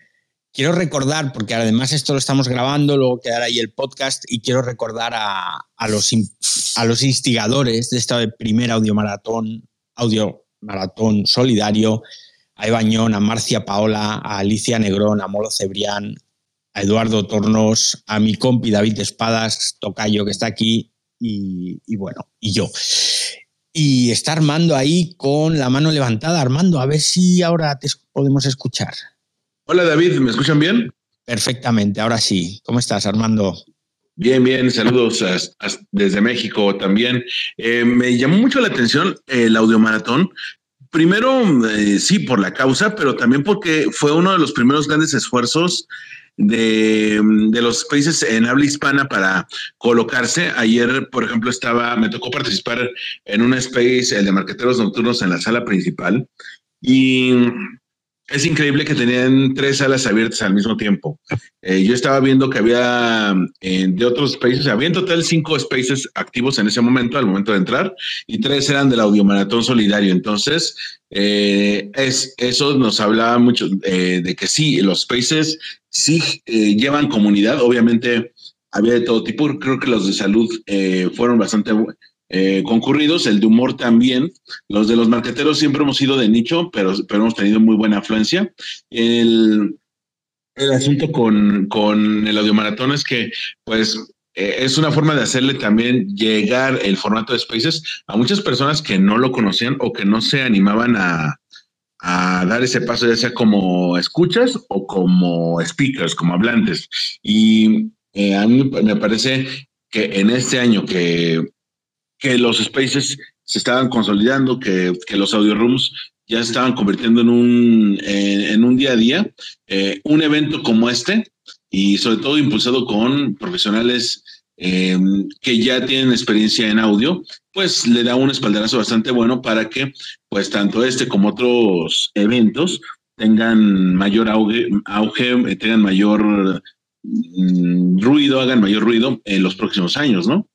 Quiero recordar, porque además esto lo estamos grabando, luego quedará ahí el podcast, y quiero recordar a, a los, a los instigadores de esta primera audiomaratón, audio Maratón Solidario, a Eva a Marcia Paola, a Alicia Negrón, a Molo Cebrián, a Eduardo Tornos, a mi compi David Espadas, Tocayo, que está aquí, y, bueno, y yo. Y está Armando ahí con la mano levantada. Armando, a ver si ahora te podemos escuchar. Hola David, ¿me escuchan bien? Perfectamente, ahora sí. ¿Cómo estás, Armando? Bien, bien, saludos desde México también. Eh, me llamó mucho la atención el audiomaratón. Primero, eh, sí, por la causa, pero también porque fue uno de los primeros grandes esfuerzos de, de, los países en habla hispana para colocarse. Ayer, por ejemplo, estaba, me tocó participar en un space, el de marqueteros nocturnos en la sala principal. Y es increíble que tenían tres salas abiertas al mismo tiempo. Eh, yo estaba viendo que había de otros países, había en total cinco spaces activos en ese momento, al momento de entrar, y tres eran del Audiomaratón Solidario. Entonces, eh, es, eso nos hablaba mucho eh, de que sí, los spaces sí llevan comunidad. Obviamente, había de todo tipo. Creo que los de salud fueron bastante eh, concurridos, el de humor también. Los de los marqueteros siempre hemos sido de nicho, pero, pero hemos tenido muy buena afluencia. El, asunto con, con el audiomaratón es que, pues, eh, es una forma de hacerle también llegar el formato de Spaces a muchas personas que no lo conocían o que no se animaban a, a dar ese paso, ya sea como escuchas o como speakers, como hablantes. Y eh, a mí me parece que en este año que que los spaces se estaban consolidando, que, que los audio rooms ya se estaban convirtiendo en un, en, un día a día. Eh, un evento como este, y sobre todo impulsado con profesionales em, que ya tienen experiencia en audio, pues le da un espaldarazo bastante bueno para que pues tanto este como otros eventos tengan mayor auge, auge tengan mayor mm, ruido, hagan mayor ruido en los próximos años, ¿no?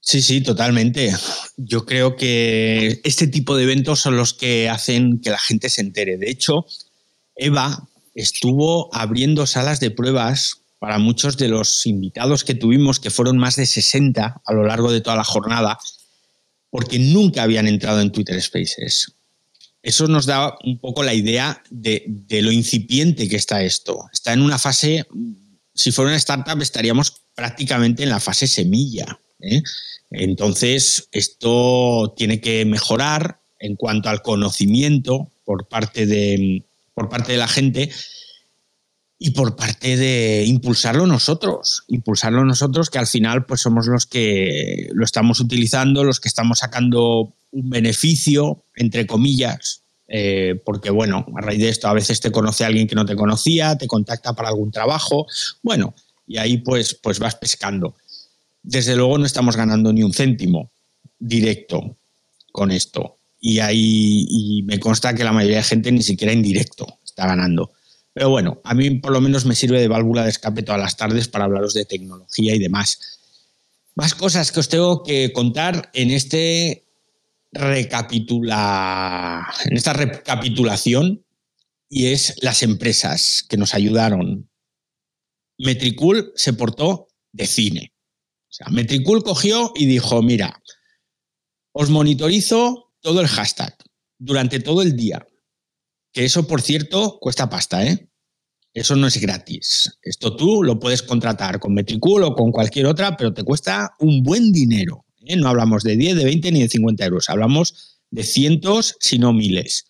Sí, sí, totalmente. Yo creo que este tipo de eventos son los que hacen que la gente se entere. De hecho, Eva estuvo abriendo salas de pruebas para muchos de los invitados que tuvimos, que fueron más de 60 a lo largo de toda la jornada, porque nunca habían entrado en Twitter Spaces. Eso nos da un poco la idea de, de lo incipiente que está esto. Está en una fase, si fuera una startup, estaríamos prácticamente en la fase semilla. ¿Eh? Entonces, esto tiene que mejorar en cuanto al conocimiento por parte de, por parte de la gente y por parte de impulsarlo nosotros, impulsarlo nosotros que al final pues somos los que lo estamos utilizando, los que estamos sacando un beneficio, entre comillas, eh, porque bueno, a raíz de esto a veces te conoce alguien que no te conocía, te contacta para algún trabajo, bueno, y ahí pues, pues vas pescando. Desde luego no estamos ganando ni un céntimo directo con esto. Y ahí me consta que la mayoría de gente ni siquiera en directo está ganando. Pero bueno, a mí por lo menos me sirve de válvula de escape todas las tardes para hablaros de tecnología y demás. Más cosas que os tengo que contar en este recapitula en esta recapitulación y es las empresas que nos ayudaron. Metricool se portó de cine. O sea, Metricool cogió y dijo, mira, os monitorizo todo el hashtag durante todo el día. Que eso, por cierto, cuesta pasta, ¿eh? Eso no es gratis. Esto tú lo puedes contratar con Metricool o con cualquier otra, pero te cuesta un buen dinero. ¿eh? No hablamos de 10, de 20 ni de 50 euros. Hablamos de cientos, si no miles.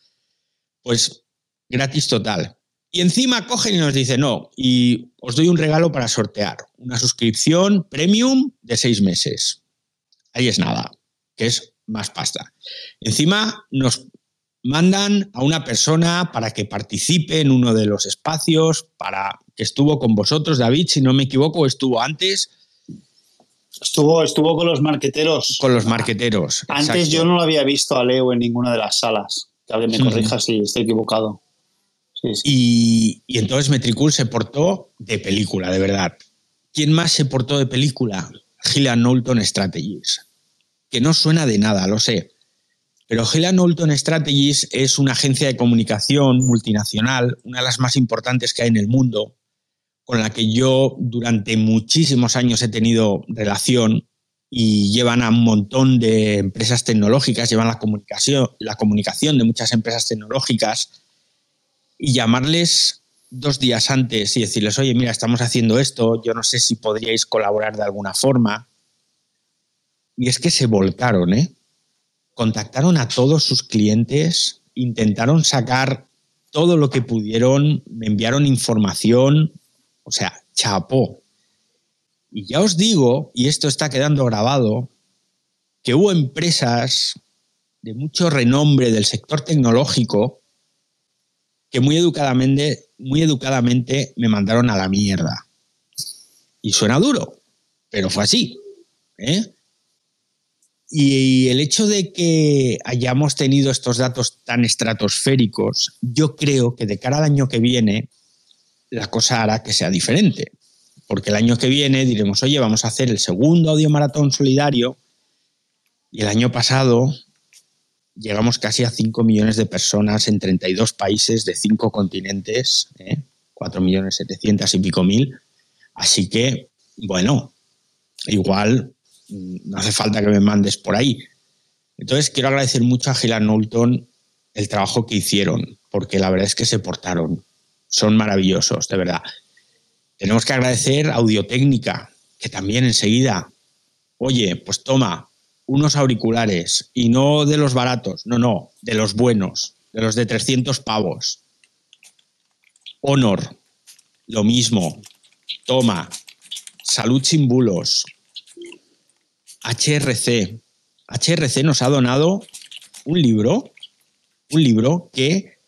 Pues gratis total. Y encima cogen y nos dicen, no, y os doy un regalo para sortear. Una suscripción premium de seis meses. Ahí es nada, que es más pasta. Encima nos mandan a una persona para que participe en uno de los espacios, para que estuvo con vosotros, David, si no me equivoco, estuvo antes. Estuvo, estuvo con los marqueteros. Con los marqueteros. Antes yo no lo había visto a Leo en ninguna de las salas. Que alguien me corrija si estoy equivocado. Y, entonces Metricool se portó de película, de verdad. ¿Quién más se portó de película? Gillian Knowlton Strategies. Que no suena de nada, lo sé pero Hela Knowlton Strategies es una agencia de comunicación multinacional, una de las más importantes que hay en el mundo, con la que yo durante muchísimos años he tenido relación y llevan a un montón de empresas tecnológicas, llevan la comunicación de muchas empresas tecnológicas y llamarles dos días antes y decirles, oye, mira, estamos haciendo esto, yo no sé si podríais colaborar de alguna forma. Y es que se volcaron, ¿eh? contactaron a todos sus clientes, intentaron sacar todo lo que pudieron, me enviaron información, o sea, chapó. Y ya os digo, y esto está quedando grabado, que hubo empresas de mucho renombre del sector tecnológico que muy educadamente, muy educadamente me mandaron a la mierda. Y suena duro, pero fue así. ¿eh? Y el hecho de que hayamos tenido estos datos tan estratosféricos, yo creo que de cara al año que viene, la cosa hará que sea diferente. Porque el año que viene diremos, oye, vamos a hacer el segundo audio maratón solidario. Y el año pasado llegamos casi a 5 millones de personas en 32 países de 5 continentes, ¿eh? 4 millones 700 y pico mil. Así que, bueno, igual no hace falta que me mandes por ahí. Entonces, quiero agradecer mucho a Knowlton el trabajo que hicieron, porque la verdad es que se portaron. Son maravillosos, de verdad. Tenemos que agradecer a Audiotécnica, que también enseguida, oye, pues toma unos auriculares y no de los baratos, no, no, de los buenos, de los de 300 pavos. Honor, lo mismo, toma, salud sin bulos, HRC. HRC nos ha donado un libro, un libro que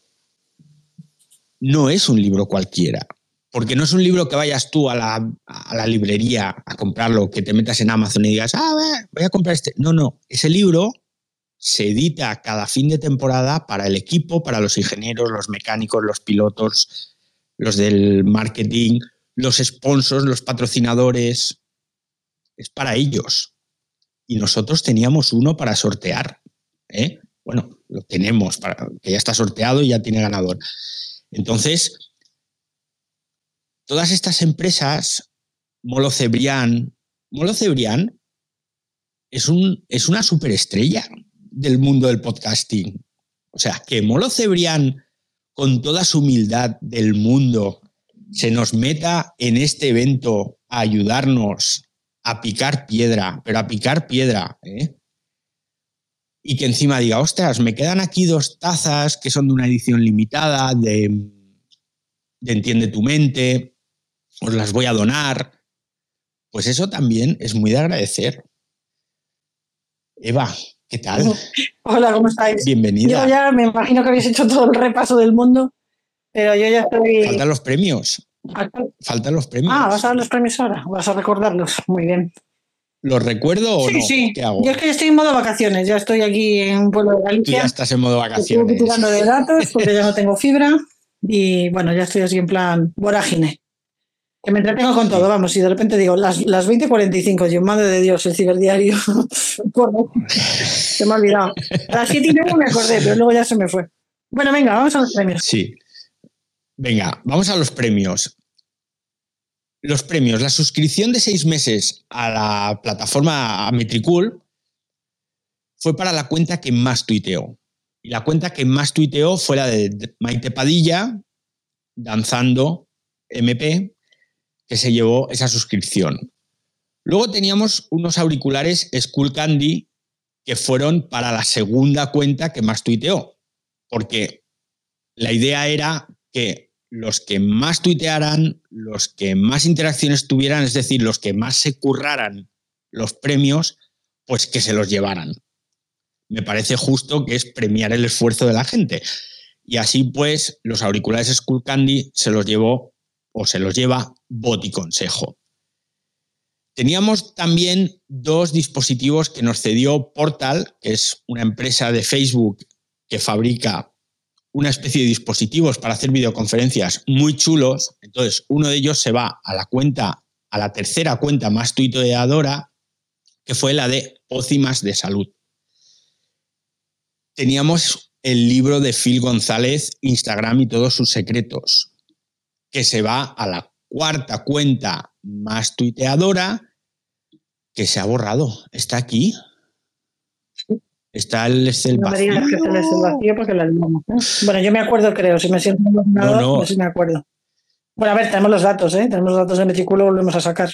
no es un libro cualquiera, porque no es un libro que vayas tú a la, librería a comprarlo, que te metas en Amazon y digas, ah, voy a comprar este. No, no, ese libro se edita cada fin de temporada para el equipo, para los ingenieros, los mecánicos, los pilotos, los del marketing, los sponsors, los patrocinadores. Es para ellos y nosotros teníamos uno para sortear. ¿eh? Bueno, lo tenemos, para, que ya está sorteado y ya tiene ganador. Entonces, todas estas empresas, Molo Cebrián, Molo Cebrián es, un, es una superestrella del mundo del podcasting. O sea, que Molo Cebrián, con toda su humildad del mundo, se nos meta en este evento a ayudarnos a picar piedra, pero a picar piedra, ¿eh? Y que encima diga, ostras, me quedan aquí dos tazas que son de una edición limitada, de, Entiende tu mente, os las voy a donar. Pues eso también es muy de agradecer. Eva, ¿Qué tal? Hola, ¿cómo estáis? Bienvenida. Yo ya me imagino que habéis hecho todo el repaso del mundo, pero yo ya estoy. Faltan los premios. Faltan los premios. Ah, ¿vas a dar los premios ahora? ¿Vas a recordarlos? Muy bien. ¿Los recuerdo o sí, no? Sí, ¿Qué hago? Yo es que estoy en modo vacaciones, ya estoy aquí en un pueblo de Galicia. Tú ya estás en modo vacaciones. Estoy tirando de datos porque ya no tengo fibra y bueno, ya estoy así en plan vorágine. Que me entretengo con todo, vamos, y de repente digo, las, las 20.45, yo, madre de Dios, el ciberdiario. se me ha olvidado. A las 7 y media me acordé, pero luego ya se me fue. Bueno, venga, vamos a los premios. Sí. Venga, vamos a los premios. Los premios. La suscripción de seis meses a la plataforma Metricool fue para la cuenta que más tuiteó. Y la cuenta que más tuiteó fue la de Maite Padilla, Danzando MP, que se llevó esa suscripción. Luego teníamos unos auriculares Skull Candy que fueron para la segunda cuenta que más tuiteó, porque la idea era que los que más tuitearan, los que más interacciones tuvieran, es decir, los que más se curraran los premios, pues que se los llevaran. Me parece justo que es premiar el esfuerzo de la gente. Y así pues, los auriculares Skull Candy se los llevó o se los lleva Boticonsejo. Teníamos también dos dispositivos que nos cedió Portal, que es una empresa de Facebook que fabrica una especie de dispositivos para hacer videoconferencias muy chulos. Entonces, uno de ellos se va a la cuenta, a la tercera cuenta más tuiteadora, que fue la de Pócimas de Salud. Teníamos el libro de Phil González, Instagram y todos sus secretos, que se va a la cuarta cuenta más tuiteadora, que se ha borrado. ¿Está aquí? Está el Excel no vacío. me digas que es el vacío porque. Bueno, yo me acuerdo, creo. Si me siento emocionado, No, no. pues sí me acuerdo. Bueno, a ver, tenemos los datos, ¿eh? Tenemos los datos de Metriculo, volvemos a sacar.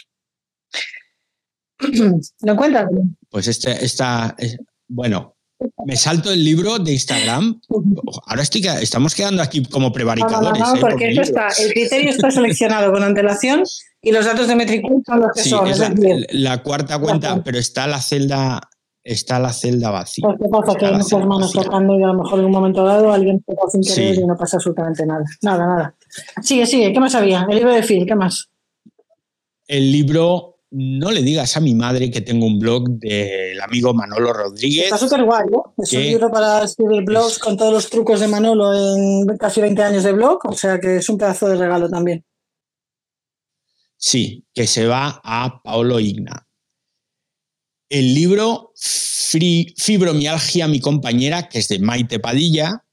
¿Lo encuentras? Pues este, está, es- bueno, me salto el libro de Instagram. Ahora estoy, estamos quedando aquí como No, no, no, prevaricadores. no, ¿eh? por porque libro. está, el criterio está seleccionado con antelación y los datos de Metricool son los que Sí, son. es la, la cuarta cuenta, pero está la celda, está la celda vacía. pues qué pasa, que hay muchas manos tocando y a lo mejor en un momento dado alguien toca sin querer Sí. y no pasa absolutamente nada. Nada, nada. Sigue, sigue. ¿Qué más había? El libro de Phil, ¿qué más? El libro, no le digas a mi madre que tengo un blog del amigo Manolo Rodríguez. Está súper guay, ¿no? Es un libro para escribir blogs con todos los trucos de Manolo en casi 20 años de blog, o sea que es un pedazo de regalo también. Sí, que se va a Paolo Igna. El libro Fibromialgia, mi compañera, que es de Maite Padilla,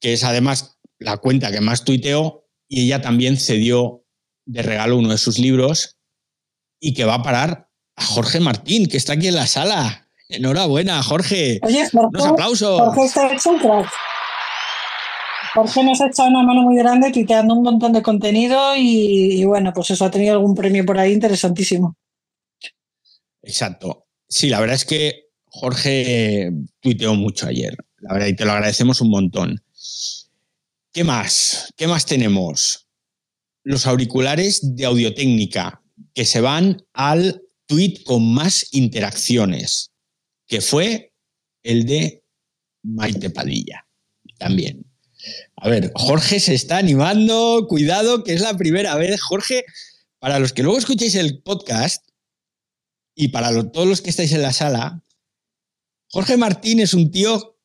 que es además la cuenta que más tuiteó, y ella también cedió de regalo uno de sus libros y que va a parar a Jorge Martín, que está aquí en la sala. Enhorabuena, Jorge. Oye, Unos Jorge, aplausos. Jorge está hecho un crack. Jorge nos ha echado una mano muy grande tuiteando un montón de contenido y, y bueno, pues eso ha tenido algún premio por ahí interesantísimo. Exacto. Sí, la verdad es que Jorge tuiteó mucho ayer, la verdad, y te lo agradecemos un montón. ¿Qué más? ¿Qué más tenemos? Los auriculares de audiotécnica que se van al tweet con más interacciones, que fue el de Maite Padilla, también. A ver, Jorge se está animando, cuidado, que es la primera vez. Jorge, para los que luego escuchéis el podcast, y para todos los que estáis en la sala, Jorge Martín es un tío,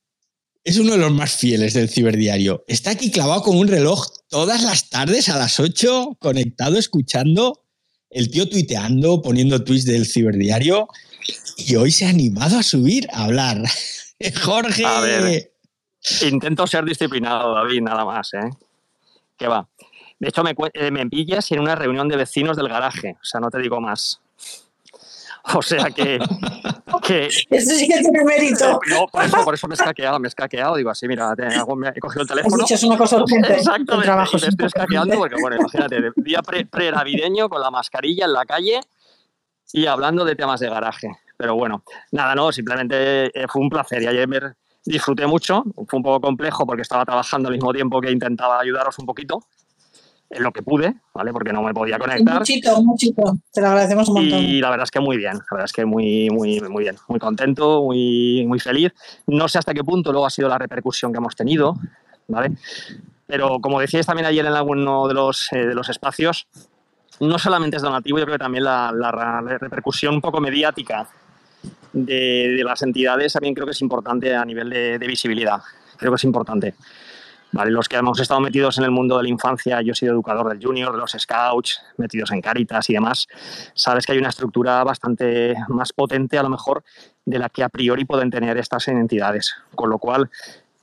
es uno de los más fieles del ciberdiario. Está aquí clavado con un reloj todas las tardes a las 8, conectado, escuchando, el tío tuiteando, poniendo tweets del ciberdiario, y hoy se ha animado a subir a hablar. Jorge. A ver. Intento ser disciplinado, David, nada más, ¿eh? Que va. De hecho, me, eh, me pillas en una reunión de vecinos del garaje, o sea, no te digo más. O sea que. que Eso sí que tiene mérito. no, por, eso, por eso me he escaqueado, me he escaqueado. Digo así, mira, te hago- me he cogido el Has teléfono. dicho, es una cosa urgente. Exactamente. trabajo me estoy escaqueando porque, bueno, imagínate, día pre- pre-navideño con la mascarilla en la calle y hablando de temas de garaje. Pero bueno, nada, no, simplemente eh, fue un placer y ayer me disfruté mucho. Fue un poco complejo porque estaba trabajando al mismo tiempo que intentaba ayudaros un poquito. Lo que pude, ¿vale? Porque no me podía conectar. Muchito, muchito. Te lo agradecemos un montón. Y la verdad es que muy bien, la verdad es que muy, muy, muy bien, muy contento, muy, muy feliz. No sé hasta qué punto luego ha sido la repercusión que hemos tenido, ¿vale? Pero como decíais también ayer en alguno de los, eh, de los espacios, no solamente es donativo, yo creo que también la, la, repercusión un poco mediática de, de, las entidades también creo que es importante a nivel de, de visibilidad. Creo que es importante. Vale, los que hemos estado metidos en el mundo de la infancia, yo he sido educador del junior, de los scouts, metidos en Caritas y demás, sabes que hay una estructura bastante más potente a lo mejor de la que a priori pueden tener estas entidades. Con lo cual,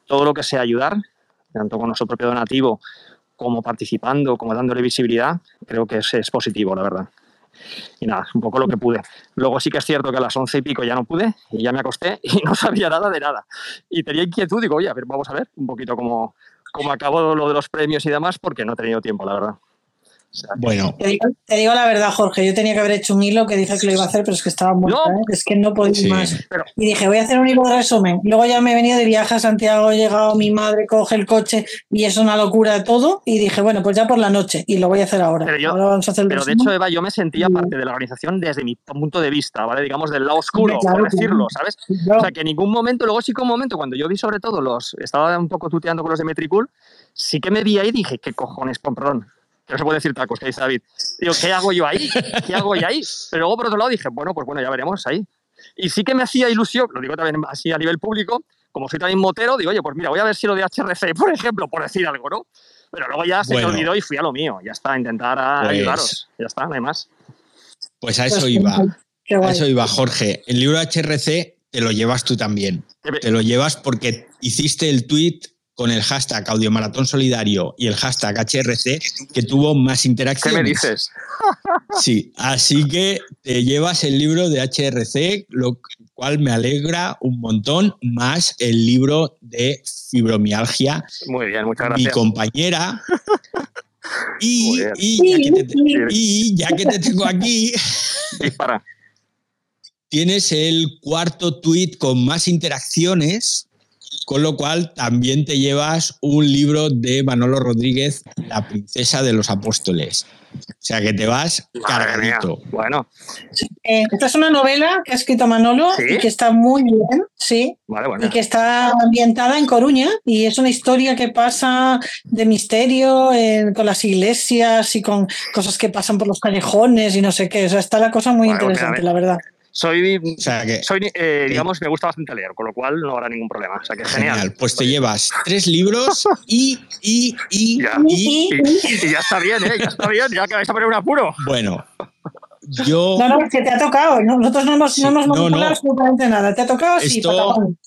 todo lo que sea ayudar, tanto con nuestro propio donativo como participando, como dándole visibilidad, creo que es, es positivo, la verdad. Y nada, un poco lo que pude. Luego sí que es cierto que a las once y pico ya no pude y ya me acosté y no sabía nada de nada. Y tenía inquietud, digo, oye, a ver, vamos a ver un poquito cómo, como acabó lo de los premios y demás, porque no he tenido tiempo, la verdad. Sea, bueno. Te digo, te digo, la verdad, Jorge, yo tenía que haber hecho un hilo que dije que lo iba a hacer, pero es que estaba muerta, no, ¿eh? es que no podía sí, más. Pero, y dije, voy a hacer un hilo de resumen. Luego ya me he venido de viaje a Santiago, he llegado mi madre, coge el coche y es una locura de todo. Y dije, bueno, pues ya por la noche y lo voy a hacer ahora. Pero, yo, ahora vamos a hacer pero de hecho, Eva, yo me sentía parte de la organización desde mi punto de vista, ¿vale? Digamos, del lado oscuro, claro, por decirlo, ¿sabes? O sea, que en ningún momento, luego sí que un momento, cuando yo vi sobre todo los, estaba un poco tuteando con los de Metricool, sí que me vi ahí y dije, ¿qué cojones, perdón? No se puede decir tacos, que dice David. Digo, ¿qué hago yo ahí? ¿Qué hago yo ahí? Pero luego, por otro lado, dije, bueno, pues bueno, ya veremos ahí. Y sí que me hacía ilusión, lo digo también así a nivel público, como soy también motero, digo, oye, pues mira, voy a ver si lo de HRC, por ejemplo, por decir algo, ¿no? Pero luego ya se bueno, me olvidó y fui a lo mío. Ya está, a intentar a pues, ayudaros. Ya está, no hay más. Pues a eso pues, iba. A eso iba, Jorge. El libro HRC te lo llevas tú también. Te lo llevas porque hiciste el tweet con el hashtag Audiomaratón Solidario y el hashtag HRC que tuvo más interacciones. ¿Qué me dices? Sí, así que te llevas el libro de HRC, lo cual me alegra un montón, más el libro de fibromialgia. Muy bien, muchas gracias. Mi compañera. Y, y, ya que te, y, ya que te, tengo aquí, Dispara. tienes el cuarto tweet con más interacciones con lo cual también te llevas un libro de Manolo Rodríguez, La princesa de los apóstoles. O sea que te vas cargadito. Bueno. Eh, esta es una novela que ha escrito Manolo ¿Sí? y que está muy bien, sí. Vale, bueno. Y que está ambientada en Coruña y es una historia que pasa de misterio eh, con las iglesias y con cosas que pasan por los callejones y no sé qué. O sea, está la cosa muy interesante, la verdad. Soy, O sea que- soy eh, digamos, me gusta bastante leer, con lo cual no habrá ningún problema. O sea que genial. Genial. Pues te llevas tres libros y, y, y, Ya. y, Y, y ya está bien, ¿eh? Ya está bien, ya que vais a poner un apuro. bueno, yo No, no, que te ha tocado. ¿no? Nosotros no hemos, Sí, no hemos no, manipulado no. absolutamente nada. ¿Te ha tocado? Sí, Esto- patapón.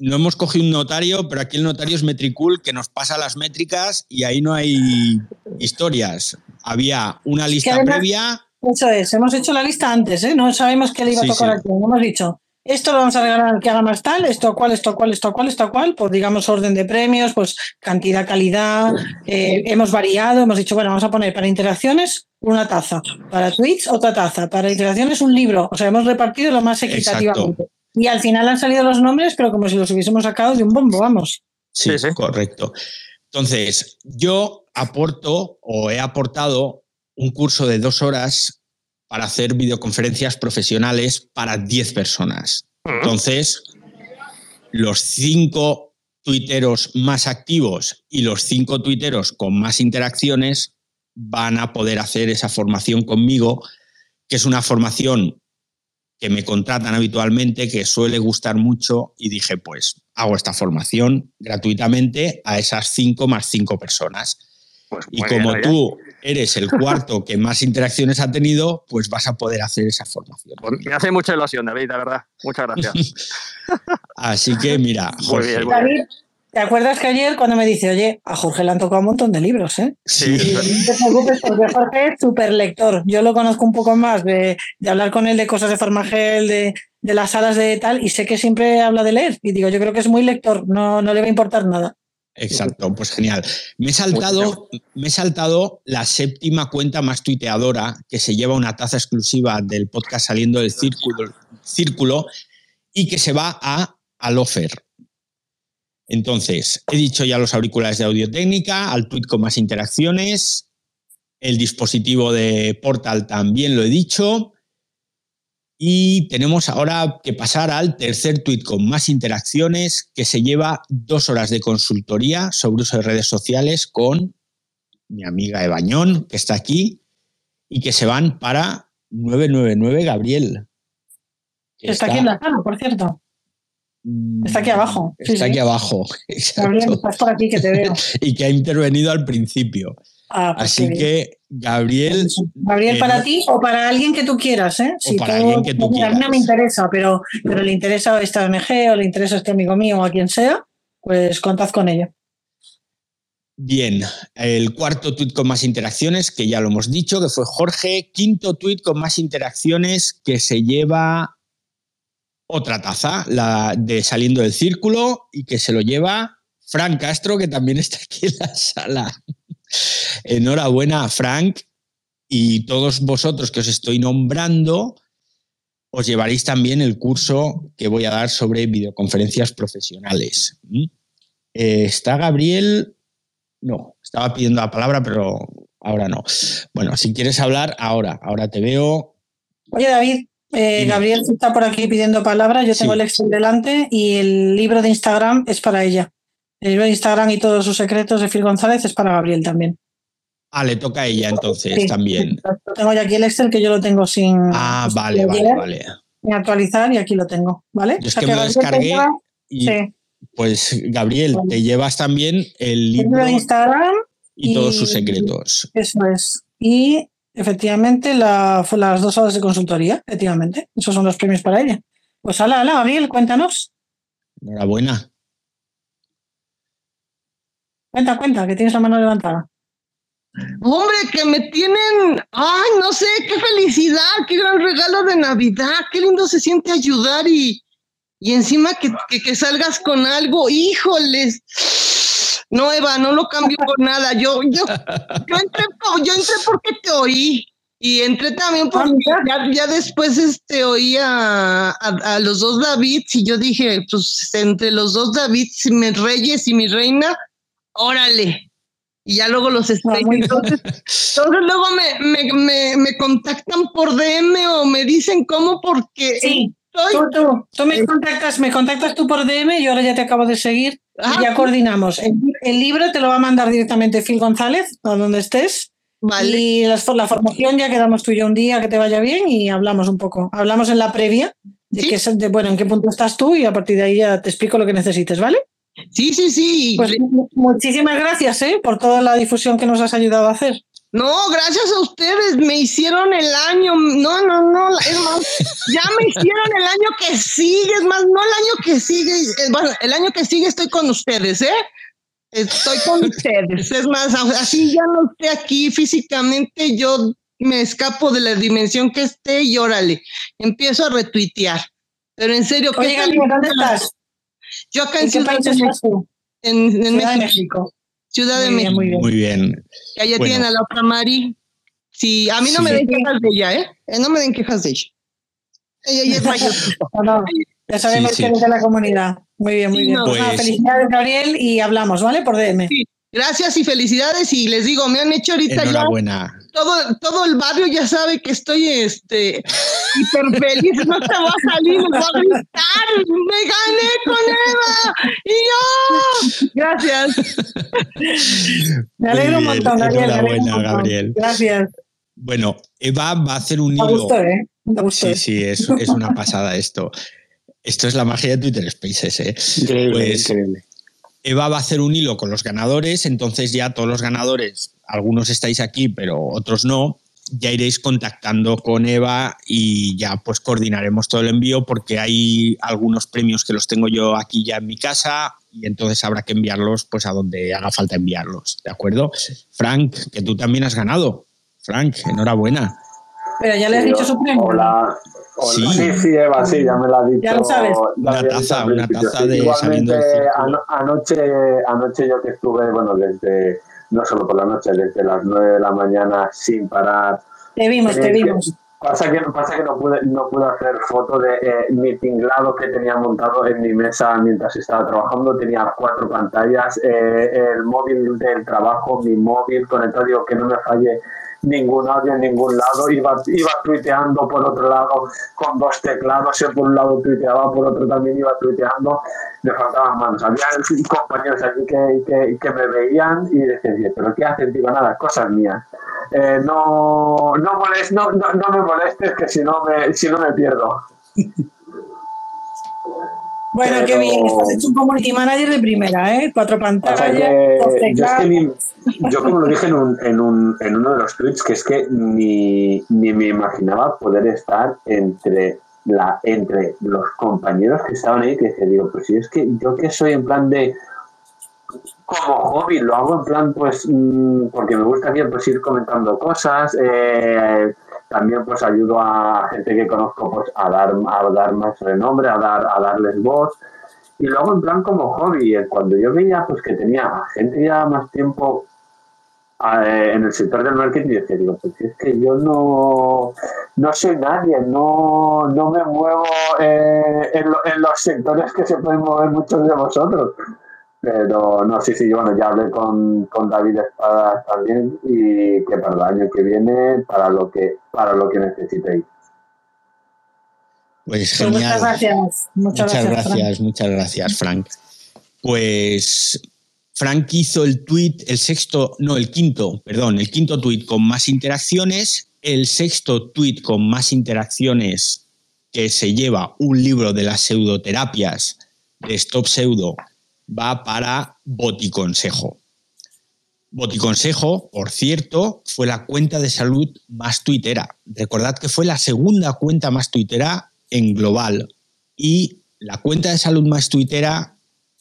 no hemos cogido un notario, pero aquí el notario es Metricool que nos pasa las métricas y ahí no hay historias. Había una lista además- previa. Eso es, hemos hecho la lista antes, ¿eh? No sabemos qué le iba a tocar sí. a quién. Hemos dicho, esto lo vamos a regalar al que haga más tal, esto a cual, esto a cual, esto a cual, esto a cual, pues digamos orden de premios, pues cantidad, calidad. eh, hemos variado, hemos dicho, bueno, vamos a poner para interacciones una taza, para tweets otra taza, para interacciones un libro. O sea, hemos repartido lo más equitativamente. Y al final han salido los nombres, pero como si los hubiésemos sacado de un bombo, vamos. Sí, Sí, sí. correcto. Entonces, yo aporto o he aportado un curso de dos horas para hacer videoconferencias profesionales para 10 personas. Ujú. Entonces, los cinco tuiteros más activos y los cinco tuiteros con más interacciones van a poder hacer esa formación conmigo, que es una formación que me contratan habitualmente, que suele gustar mucho, y dije, pues hago esta formación gratuitamente a esas cinco más cinco personas. Pues Y como tú eres el cuarto que más interacciones ha tenido, pues vas a poder hacer esa formación. Pues me hace mucha ilusión, David, la verdad. Muchas gracias. Así que mira, Muy Jorge, bien, muy David, ¿te acuerdas que ayer cuando me dice, oye, a Jorge le han tocado un montón de libros, ¿eh? sí, Sí, No te preocupes porque Jorge es súper lector. Yo lo conozco un poco más de, de hablar con él de cosas de Farmagel, de, de las salas de tal, y sé que siempre habla de leer. Y digo, yo creo que es muy lector, no, no le va a importar nada. Exacto, pues genial. Me he saltado, me he saltado la séptima cuenta más tuiteadora que se lleva una taza exclusiva del podcast saliendo del círculo, círculo y que se va a Alofer. Entonces, he dicho ya los auriculares de audio técnica, al tweet con más interacciones El dispositivo de Portal también lo he dicho. Y tenemos ahora que pasar al tercer tuit con más interacciones, que se lleva dos horas de consultoría sobre uso de redes sociales con mi amiga Ebañón, que está aquí, y que se van para 999 Gabriel. Está, aquí en la sala, por cierto. Está aquí abajo. Está aquí abajo. Gabriel, estás por aquí que te veo. y que ha intervenido al principio. Ah, pues Así que, Gabriel. Gabriel, para eh, ti o para alguien que tú quieras, ¿eh? O para alguien que tú A mí no quieras. me interesa, pero, pero le interesa esta ONG o le interesa este amigo mío o a quien sea, pues contad con ello. Bien, el cuarto tuit con más interacciones, que ya lo hemos dicho, que fue Jorge. Quinto tuit con más interacciones, que se lleva otra taza, la de Saliendo del Círculo, y que se lo lleva Frank Castro, que también está aquí en la sala. Enhorabuena a Frank y todos vosotros que os estoy nombrando, os llevaréis también el curso que voy a dar sobre videoconferencias profesionales. ¿Mm? Eh, está Gabriel, no, estaba pidiendo la palabra, pero ahora no. Bueno, si quieres hablar, ahora, ahora te veo. Oye, David, eh. Gabriel está por aquí pidiendo palabras. Yo tengo Sí. el Excel delante y el libro de Instagram es para ella. El libro de Instagram y todos sus secretos de Phil González es para Gabriel también. Ah, le toca a ella entonces Sí. también. Tengo ya aquí el Excel que yo lo tengo sin, Ah, vale, vale, leer, vale. actualizar y aquí lo tengo, ¿vale? Yo es O sea que me lo descargué y sí, pues Gabriel, Vale. te llevas también el libro de Instagram, y todos sus secretos. eso es. Y efectivamente la, las dos horas de consultoría, efectivamente. Esos son los premios para ella. Pues hala, hala, Gabriel, cuéntanos. Enhorabuena. Cuenta, cuenta, que tienes la mano levantada. Hombre, que me tienen, ay, no sé, qué felicidad, qué gran regalo de Navidad, qué lindo se siente ayudar y, y encima que, que, que salgas con algo, híjoles. No, Eva, no lo cambio por nada. Yo, yo, yo entré, por- yo entré porque te oí. Y entré también porque ya, ya después este, oí a, a, a los dos Davids y yo dije, pues entre los dos Davids, mis reyes y mi reina, órale. Y ya luego los estoy. muy bien. Entonces, entonces luego me, me, me, me contactan por DM o me dicen cómo porque Sí, estoy. tú, tú, tú me contactas, me contactas tú por DM, yo ahora ya te acabo de seguir Ah, y ya coordinamos. El, el libro te lo va a mandar directamente Phil González, a donde estés. Vale. Y las- la formación ya quedamos tú y yo un día que te vaya bien y hablamos un poco. Hablamos en la previa de, Sí. qué es- de bueno, en qué punto estás tú y a partir de ahí ya te explico lo que necesites, ¿vale? Sí, sí, sí. Pues mu- muchísimas gracias ¿eh? por toda la difusión que nos has ayudado a hacer. No, gracias a ustedes, me hicieron el año, no, no, no, es más, ya me hicieron el año que sigue, es más, no el año que sigue, eh, bueno, el año que sigue estoy con ustedes, ¿eh? Estoy con ustedes, es más, así ya no esté aquí físicamente, yo me escapo de la dimensión que esté y órale, empiezo a retuitear. Pero en serio, qué Gabriel, ¿dónde estás? Yo acá en, ¿En qué Ciudad país de México, en, en Ciudad de México, México. Ciudad de Muy bien, México. muy bien. Muy bien. Que allá Bueno. tienen a la otra Mari. Sí, a mí no Sí. me den quejas de ella, ¿eh? Eh, No me den quejas de ella. Ella ya es mayor. No, no, ya sabemos Sí, sí. que eres de la comunidad. Muy bien, muy Sí, bien. no. Pues Pues- felicidades, Gabriel, y hablamos, ¿vale? Por DM. Sí. Gracias y felicidades. Y les digo, me han hecho ahorita ya Enhorabuena. todo, todo el barrio ya sabe que estoy este hiper feliz. No te va a salir, me va a gritar. Me gané con Eva. Y yo. Gracias. Me alegro un montón, Gabriel. me enhorabuena. Gabriel. Gracias. Bueno, Eva va a hacer un Me hilo. gustó, ¿eh? Me gustó. Sí, sí, es, es una pasada esto. Esto es la magia de Twitter Spaces, ¿eh? Increíble, Pues- increíble. Eva va a hacer un hilo con los ganadores, entonces ya todos los ganadores, algunos estáis aquí, pero otros no, ya iréis contactando con Eva y ya pues coordinaremos todo el envío porque hay algunos premios que los tengo yo aquí ya en mi casa y entonces habrá que enviarlos pues a donde haga falta enviarlos, ¿de acuerdo? Frank, que tú también has ganado. Frank, enhorabuena. Pero ya le has Sí, dicho su premio. Hola. hola. Sí. Sí. sí, Eva, sí, ya me lo ha dicho. Ya lo sabes. Una taza, una taza de Igualmente, del ano- anoche, anoche yo que estuve, bueno, desde, no solo por la noche, desde las 9 de la mañana sin parar. Te vimos, te Eh, vimos. Pasa que, pasa que no, pude, no pude hacer foto de eh, mi tinglado que tenía montado en mi mesa mientras estaba trabajando. Tenía cuatro pantallas, eh, el móvil del trabajo, mi móvil conectado, digo que no me falle ningún audio en ningún lado, iba, iba tuiteando por otro lado con dos teclados, yo por un lado tuiteaba, por otro también iba tuiteando, me faltaban manos. Había compañeros aquí que, que, me veían y decían, pero ¿qué haces? Digo, nada, cosas mías. Eh, no, no, no, no, no, me molestes que si no me, si no me pierdo. Bueno, qué bien, estás hecho un community manager de primera, ¿eh? Cuatro pantallas, yo, como lo dije en, un, en, un, en, uno de los tweets, que es que ni, ni me imaginaba poder estar entre la entre los compañeros que estaban ahí, que digo, pues si es que yo que soy en plan de como hobby, lo hago en plan, pues, mm, porque me gusta bien pues, ir comentando cosas, eh, también pues ayudo a gente que conozco pues a dar, a dar más renombre, a, dar, a darles voz. Y luego en plan como hobby, eh, cuando yo veía pues que tenía gente ya más tiempo eh, en el sector del marketing, decía, digo, pues es que yo no, no soy nadie, no, no me muevo eh, en, los sectores que se pueden mover muchos de vosotros. Pero no, sí, sí, bueno, ya hablé con, con David Espada también y que para el año que viene, para lo que, para lo que necesitéis. Pues, pues genial. muchas gracias. Muchas, gracias, muchas gracias, Frank. Pues Frank hizo el tweet, el sexto, no, el quinto, perdón, el quinto tweet con más interacciones, el sexto tweet con más interacciones que se lleva un libro de las pseudoterapias de Stop Pseudo va para Boticonsejo. Boticonsejo, por cierto, fue la cuenta de salud más tuitera. Recordad que fue la segunda cuenta más tuitera en global y la cuenta de salud más tuitera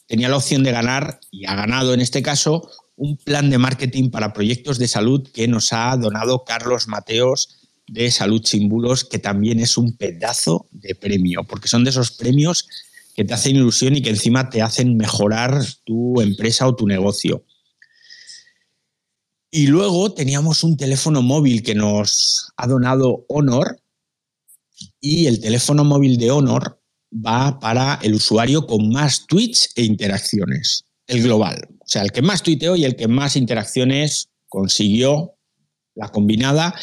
tenía la opción de ganar y ha ganado en este caso un plan de marketing para proyectos de salud que nos ha donado Carlos Mateos de Salud Sin Bulos, que también es un pedazo de premio, porque son de esos premios que te hacen ilusión y que encima te hacen mejorar tu empresa o tu negocio. Y luego teníamos un teléfono móvil que nos ha donado Honor y el teléfono móvil de Honor va para el usuario con más tweets e interacciones, el global. O sea, el que más tuiteó y el que más interacciones consiguió la combinada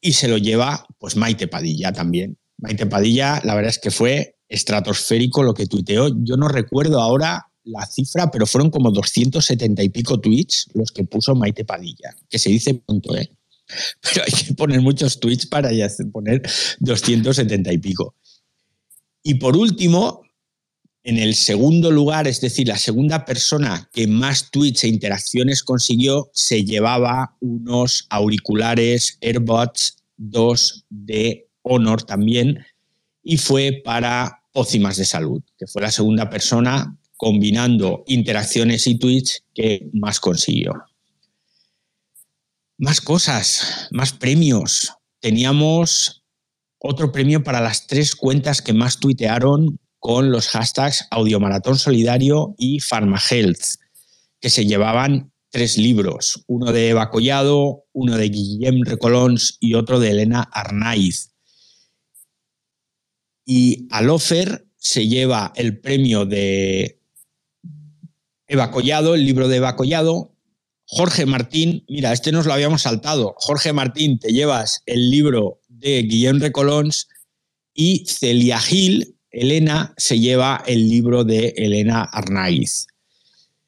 y se lo lleva pues Maite Padilla también. Maite Padilla, la verdad es que fue estratosférico lo que tuiteó. Yo no recuerdo ahora la cifra, pero fueron como 270 y pico tweets los que puso Maite Padilla, que se dice punto, ¿eh? Pero hay que poner muchos tweets para ya poner 270 y pico. Y por último, en el segundo lugar, es decir, la segunda persona que más tweets e interacciones consiguió, se llevaba unos auriculares AirBots 2 de Honor también, y fue para Pócimas de Salud, que fue la segunda persona combinando interacciones y tweets que más consiguió. Más cosas, más premios. Teníamos otro premio para las tres cuentas que más tuitearon con los hashtags Audiomaratón Solidario y PharmaHealth, que se llevaban tres libros, uno de Eva Collado, uno de Guillem Recolons y otro de Elena Arnaiz. Y Alofer se lleva el premio de Eva Collado, el libro de Eva Collado. Jorge Martín, mira, este nos lo habíamos saltado. Jorge Martín, te llevas el libro de Guillem Recolons y Celia Gil, Elena, se lleva el libro de Elena Arnaiz.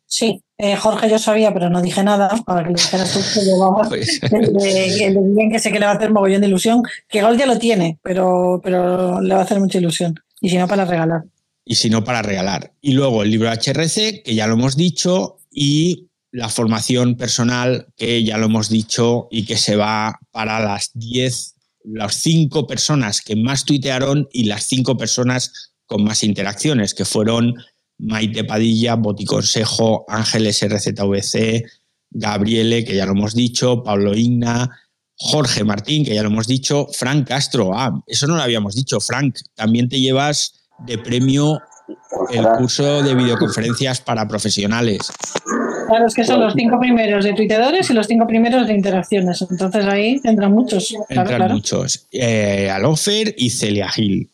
Sí, eh, Jorge yo sabía, pero no dije nada para que lo dijeras tú que llevaba el, que sé que le va a hacer mogollón de ilusión, que Gol ya lo tiene, pero, pero le va a hacer mucha ilusión. Y si no, para regalar. Y si no, para regalar. Y luego el libro HRC, que ya lo hemos dicho, y la formación personal, que ya lo hemos dicho, y que se va para las 10, las 5 personas que más tuitearon y las 5 personas con más interacciones, que fueron Maite Padilla, Boticonsejo, Ángeles RZVC, Gabriele, que ya lo hemos dicho, Pablo Igna, Jorge Martín, que ya lo hemos dicho, Frank Castro. Ah, eso no lo habíamos dicho. Frank, también te llevas de premio el curso de videoconferencias para profesionales. Claro, es que son los cinco primeros de tuiteadores y los cinco primeros de interacciones. Entonces ahí entran muchos. entran muchos. Eh, Alofer y Celia Gil.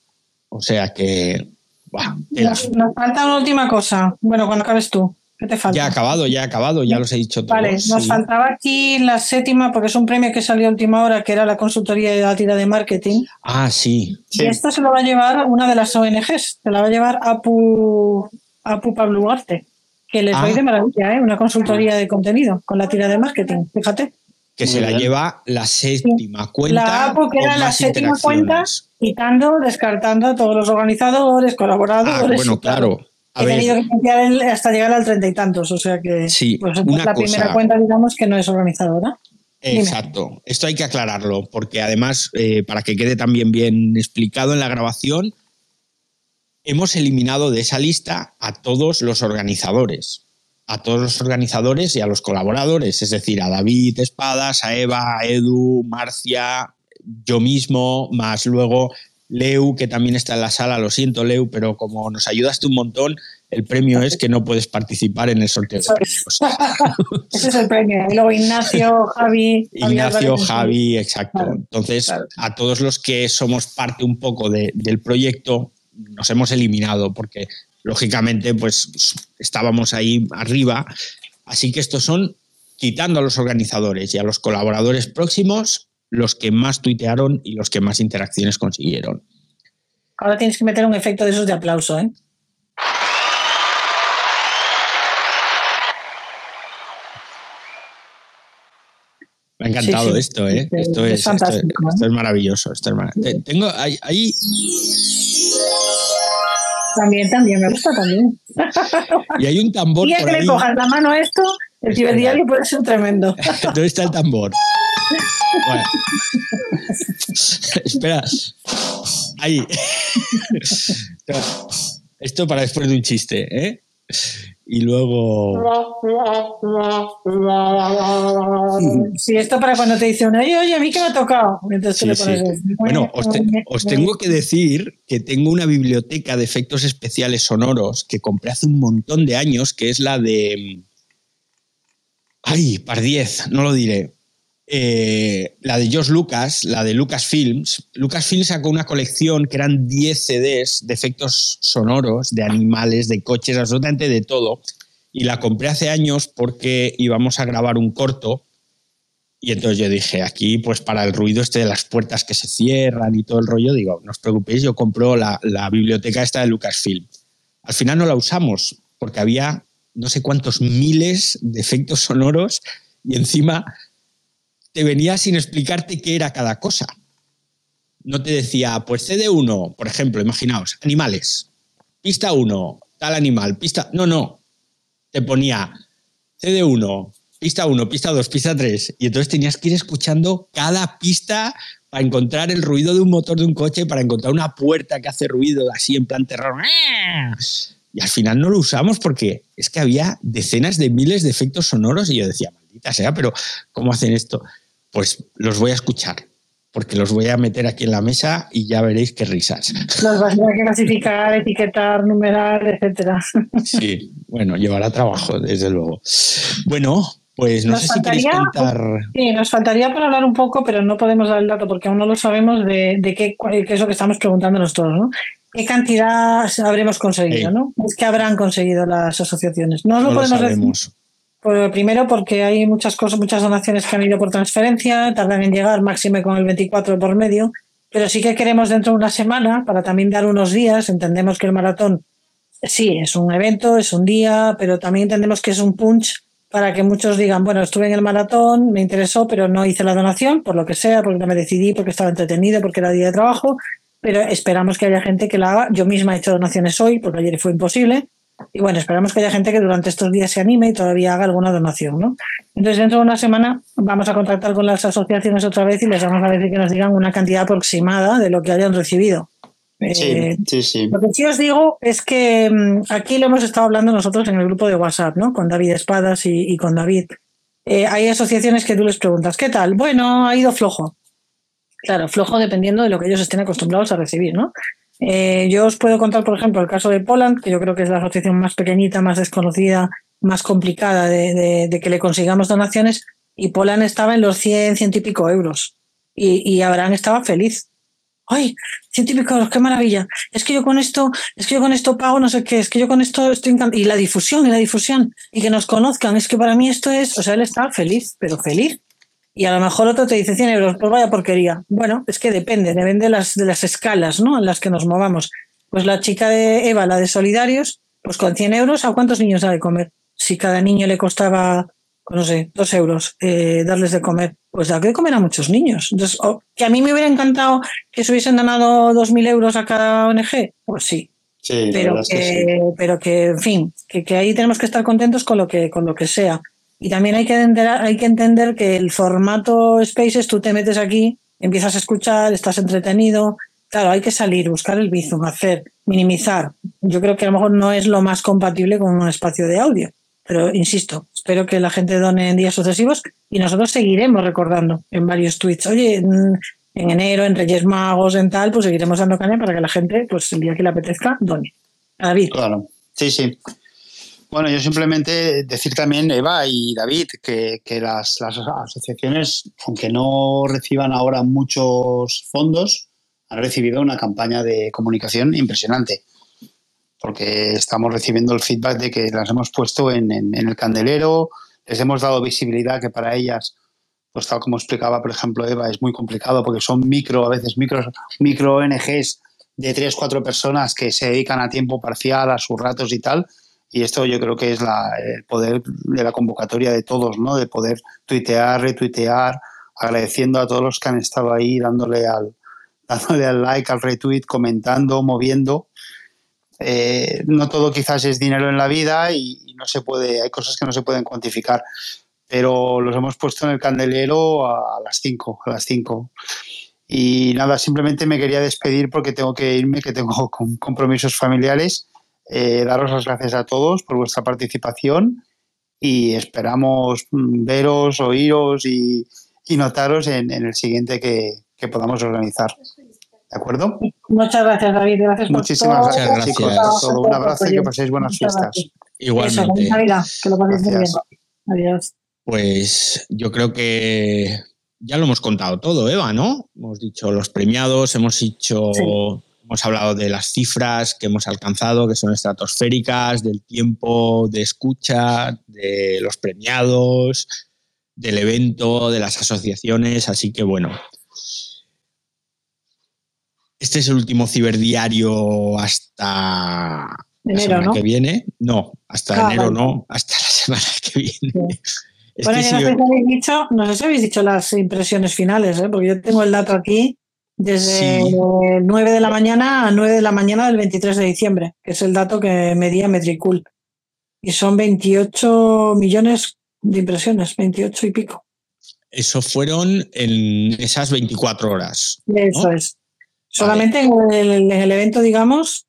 O sea que nos, falta una última cosa. Bueno, cuando acabes tú. ¿Qué te falta? Ya ha acabado, ya ha acabado, ya los he dicho todos. Vale, nos sí. faltaba aquí la séptima, porque es un premio que salió a última hora, que era la consultoría de la tira de marketing. Ah, sí. Sí. Y esto se lo va a llevar una de las ONGs, se la va a llevar Apu, Apu Pablo Ugarte, que les va a ir Ah. de maravilla, ¿eh? una consultoría de contenido con la tira de marketing, fíjate. Que Muy se la lleva la séptima cuenta. La Apu, que con era la séptima cuenta, quitando, descartando a todos los organizadores, Ah, colaboradores. bueno, y tal. claro. A He tenido que el- hasta llegar al treinta y tantos, o sea que Sí, pues, una la cosa. primera cuenta, digamos, que no es organizadora. Dime. exacto. Esto hay que aclararlo, porque además, eh, para que quede también bien explicado en la grabación, hemos eliminado de esa lista a todos los organizadores. A todos los organizadores y a los colaboradores, es decir, a David Espadas, a Eva, a Edu, Marcia, yo mismo, más luego Leu, que también está en la sala. Lo siento, Leu, pero como nos ayudaste un montón, el premio es que no puedes participar en el sorteo de premios. Ese es el premio. Y luego Ignacio, Javi. Ignacio. Javi, exacto. Claro, Entonces, claro. a todos los que somos parte un poco de- del proyecto, nos hemos eliminado porque, lógicamente, pues estábamos ahí arriba. Así que estos son, quitando a los organizadores y a los colaboradores próximos, los que más tuitearon y los que más interacciones consiguieron. Ahora tienes que meter un efecto de esos de aplauso, ¿eh? Me ha encantado Sí, sí. esto, ¿eh? Es- Esto es es, esto es- ¿eh? esto es maravilloso. Esto es Tengo ahí, ahí- También, también, me gusta también. y hay un tambor Y que le cojas la mano a esto, el Espera. ciberdiario puede ser tremendo. ¿Dónde está el tambor? Bueno. Espera. Ahí. Esto para después de un chiste, ¿eh? Y luego. Sí, esto para cuando te dicen, oye, oye, a mí que me ha tocado. Entonces Sí, Bueno, os, te- os tengo que decir que tengo una biblioteca de efectos especiales sonoros que compré hace un montón de años, que es la de. Ay, par 10, no lo diré. Eh, la de George Lucas, la de Lucasfilms. Lucasfilms sacó una colección que eran 10 CDs de efectos sonoros, de animales, de coches, absolutamente de todo. Y la compré hace años porque íbamos a grabar un corto y entonces yo dije, aquí, pues para el ruido este de las puertas que se cierran y todo el rollo, digo, no os preocupéis, yo compro la, la biblioteca esta de Lucasfilm. Al final no la usamos porque había no sé cuántos miles de efectos sonoros y encima te venía sin explicarte qué era cada cosa. No te decía, pues CD1, por ejemplo, imaginaos, animales. Pista 1, tal animal, pista... No, no. Te ponía CD1, pista 1, pista 2, pista 3. Y entonces tenías que ir escuchando cada pista para encontrar el ruido de un motor de un coche, para encontrar una puerta que hace ruido así en plan terror. Y al final no lo usamos porque es que había decenas de miles de efectos sonoros y yo decía, maldita sea, pero ¿cómo hacen esto? Pues los voy a escuchar, porque los voy a meter aquí en la mesa y ya veréis qué risas. Los vas a tener que clasificar, etiquetar, numerar, etcétera. Sí, bueno, llevará trabajo, desde luego. Bueno, pues no Nos sé si queréis faltaría- contar. Sí, nos faltaría para hablar un poco, pero no podemos dar el dato porque aún no lo sabemos de, de qué, qué es lo que estamos preguntándonos todos, ¿no? ¿Qué cantidad habremos conseguido, Sí. no? Es que habrán conseguido las asociaciones. No, lo No lo podemos decir primero porque hay muchas cosas, muchas donaciones que han ido por transferencia, tardan en llegar, máxime con el 24 por medio, pero sí que queremos dentro de una semana, para también dar unos días, entendemos que el maratón sí es un evento, es un día, pero también entendemos que es un punch para que muchos digan, bueno, estuve en el maratón, me interesó, pero no hice la donación, por lo que sea, porque no me decidí, porque estaba entretenido, porque era día de trabajo, pero esperamos que haya gente que la haga. Yo misma he hecho donaciones hoy, porque ayer fue imposible, y bueno, esperamos que haya gente que durante estos días se anime y todavía haga alguna donación, ¿no? Entonces, dentro de una semana vamos a contactar con las asociaciones otra vez y les vamos a decir que nos digan una cantidad aproximada de lo que hayan recibido. Sí, Eh, sí, sí. lo que sí os digo es que mm, aquí lo hemos estado hablando nosotros en el grupo de WhatsApp, ¿no? Con David Espadas y, y con David. Eh, hay asociaciones que tú les preguntas, ¿qué tal? Bueno, ha ido flojo. Claro, flojo dependiendo de lo que ellos estén acostumbrados a recibir, ¿no? Eh, yo os puedo contar, por ejemplo, el caso de Poland, que yo creo que es la asociación más pequeñita, más desconocida, más complicada de, de- de que le consigamos donaciones, y Poland estaba en los 100, 100 y pico euros. Y, y Abraham estaba feliz ay, científicos, euros, qué maravilla. Es que yo con esto, es que yo con esto pago no sé qué, es que yo con esto estoy encantado. Y la difusión, y la difusión, y que nos conozcan, es que para mí esto es, o sea, él está feliz, pero feliz. Y a lo mejor otro te dice 100 euros, pues vaya porquería. Bueno, es que depende, depende de las, de las escalas ¿no? en las que nos movamos. Pues la chica de Eva, la de Solidarios, pues con 100 euros, ¿a cuántos niños da de comer? Si cada niño le costaba no sé, dos euros, eh, darles de comer, pues da que comer a muchos niños. Entonces, que a mí me hubiera encantado que se hubiesen donado dos mil euros a cada ONG, pues sí. Sí, pero que, pero que, en fin, que, que, ahí tenemos que estar contentos con lo que, con lo que sea. Y también hay que, entender, hay que entender que el formato Spaces, tú te metes aquí, empiezas a escuchar, estás entretenido. Claro, hay que salir, buscar el bizum, hacer, minimizar. Yo creo que a lo mejor no es lo más compatible con un espacio de audio. Pero insisto, espero que la gente done en días sucesivos y nosotros seguiremos recordando en varios tweets. Oye, en enero, en Reyes Magos, en tal, pues seguiremos dando caña para que la gente, pues el día que le apetezca, done. David. Claro, sí, sí. Bueno, yo simplemente decir también, Eva y David, que, que las, las, asociaciones, aunque no reciban ahora muchos fondos, han recibido una campaña de comunicación impresionante porque estamos recibiendo el feedback de que las hemos puesto en, el candelero, les hemos dado visibilidad que para ellas, pues tal como explicaba, por ejemplo, Eva, es muy complicado porque son micro, a veces micro, micro ONGs de tres, cuatro personas que se dedican a tiempo parcial, a sus ratos y tal. Y esto yo creo que es el poder de la convocatoria de todos, ¿no? De poder tuitear, retuitear, agradeciendo a todos los que han estado ahí, dándole al, dándole al like, al retweet, comentando, moviendo eh, no todo quizás es dinero en la vida y, no se puede, hay cosas que no se pueden cuantificar, pero los hemos puesto en el candelero a, las 5, a las 5. Y nada, simplemente me quería despedir porque tengo que irme, que tengo compromisos familiares. Eh, daros las gracias a todos por vuestra participación y esperamos veros, oíros y, notaros en, el siguiente que podamos organizar. ¿De acuerdo? Muchas gracias, David. Gracias Muchísimas gracias, chicos. Todo. Un abrazo y que paséis buenas fiestas. Igualmente. Eso, que lo paséis bien. Adiós. Pues yo creo que ya lo hemos contado todo, Eva, ¿no? Hemos dicho los premiados, hemos dicho, hemos hablado de las cifras que hemos alcanzado, que son estratosféricas, del tiempo de escucha, de los premiados, del evento, de las asociaciones, así que bueno, este es el último ciberdiario hasta la semana que viene. No, hasta ah, enero no, hasta la semana que viene. bueno, no, sé si habéis dicho, no sé si habéis dicho las impresiones finales, ¿eh? porque yo tengo el dato aquí desde 9 de la mañana a 9 de la mañana del 23 de diciembre, que es el dato que medía Metricool. Y son 28 millones de impresiones, 28 y pico. Eso fueron en esas 24 horas. Eso es. Solamente en el, evento, digamos,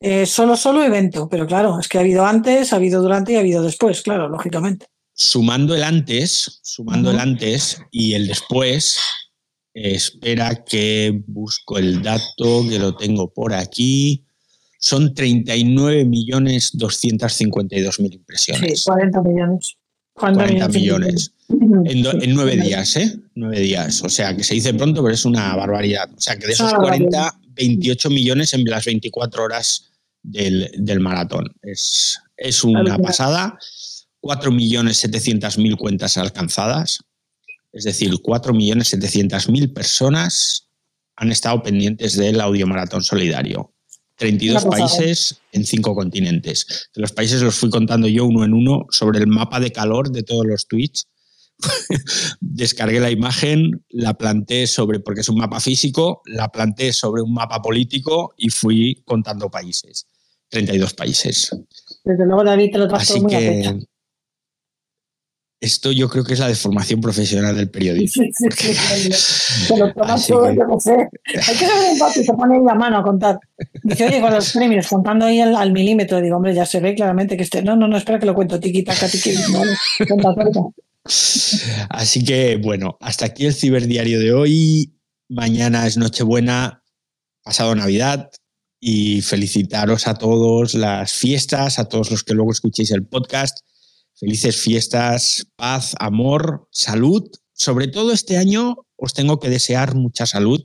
eh, solo, solo evento, pero claro, es que ha habido antes, ha habido durante y ha habido después, claro, lógicamente. Sumando el antes, sumando el antes y el después, espera que busco el dato, que lo tengo por aquí. Son 39.252.000 impresiones. Sí, 40 millones. 40 millones. En, nueve días, ¿eh? Nueve días. O sea, que se dice pronto, pero es una barbaridad. O sea, que de esos 40, 28 millones en las 24 horas del, maratón. Es, es una pasada. 4.700.000 cuentas alcanzadas. Es decir, 4.700.000 personas han estado pendientes del audio maratón solidario. 32 países en cinco continentes. De los países los fui contando yo uno en uno sobre el mapa de calor de todos los tweets. Descargué la imagen, la planté sobre, porque es un mapa físico, la planté sobre un mapa político y fui contando países. 32 países. Desde luego, David, te lo Así que, esto yo creo que es la deformación profesional del periodismo. Sí, sí, sí, lo tomas todo, yo no sé. Hay que saber un y se pone ahí la mano a contar. Dice, oye, con los premios, contando ahí al, milímetro, digo, hombre, ya se ve claramente que este. No, no, no, espera que lo cuento, tiqui, taca, tiqui. Así que, bueno, hasta aquí el ciberdiario de hoy. Mañana es Nochebuena, pasado Navidad. Y felicitaros a todos las fiestas, a todos los que luego escuchéis el podcast Felices fiestas, paz, amor, salud. Sobre todo este año os tengo que desear mucha salud.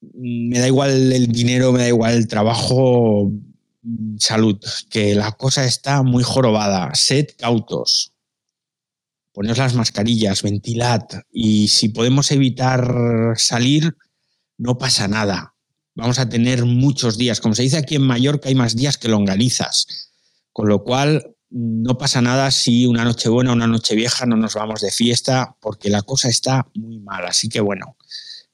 me da igual el dinero, me da igual el trabajo, salud, que la cosa está muy jorobada. Sed cautos. Poneos las mascarillas, ventilad y si podemos evitar salir, no pasa nada. Vamos a tener muchos días. Como se dice aquí en Mallorca, hay más días que longanizas. Con lo cual, no pasa nada si una noche buena, una noche vieja no nos vamos de fiesta, porque la cosa está muy mal. Así que bueno,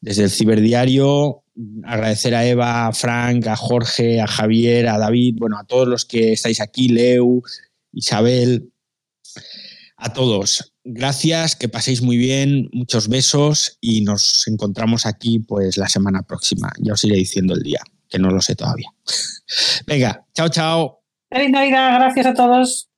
desde el ciberdiario, agradecer a Eva, a Frank, a Jorge, a Javier, a David, bueno, a todos los que estáis aquí, Leu, Isabel, a todos. Gracias, que paséis muy bien, muchos besos y nos encontramos aquí pues la semana próxima. Ya os iré diciendo el día, que no lo sé todavía. Venga, chao, chao. Feliz Navidad, gracias a todos.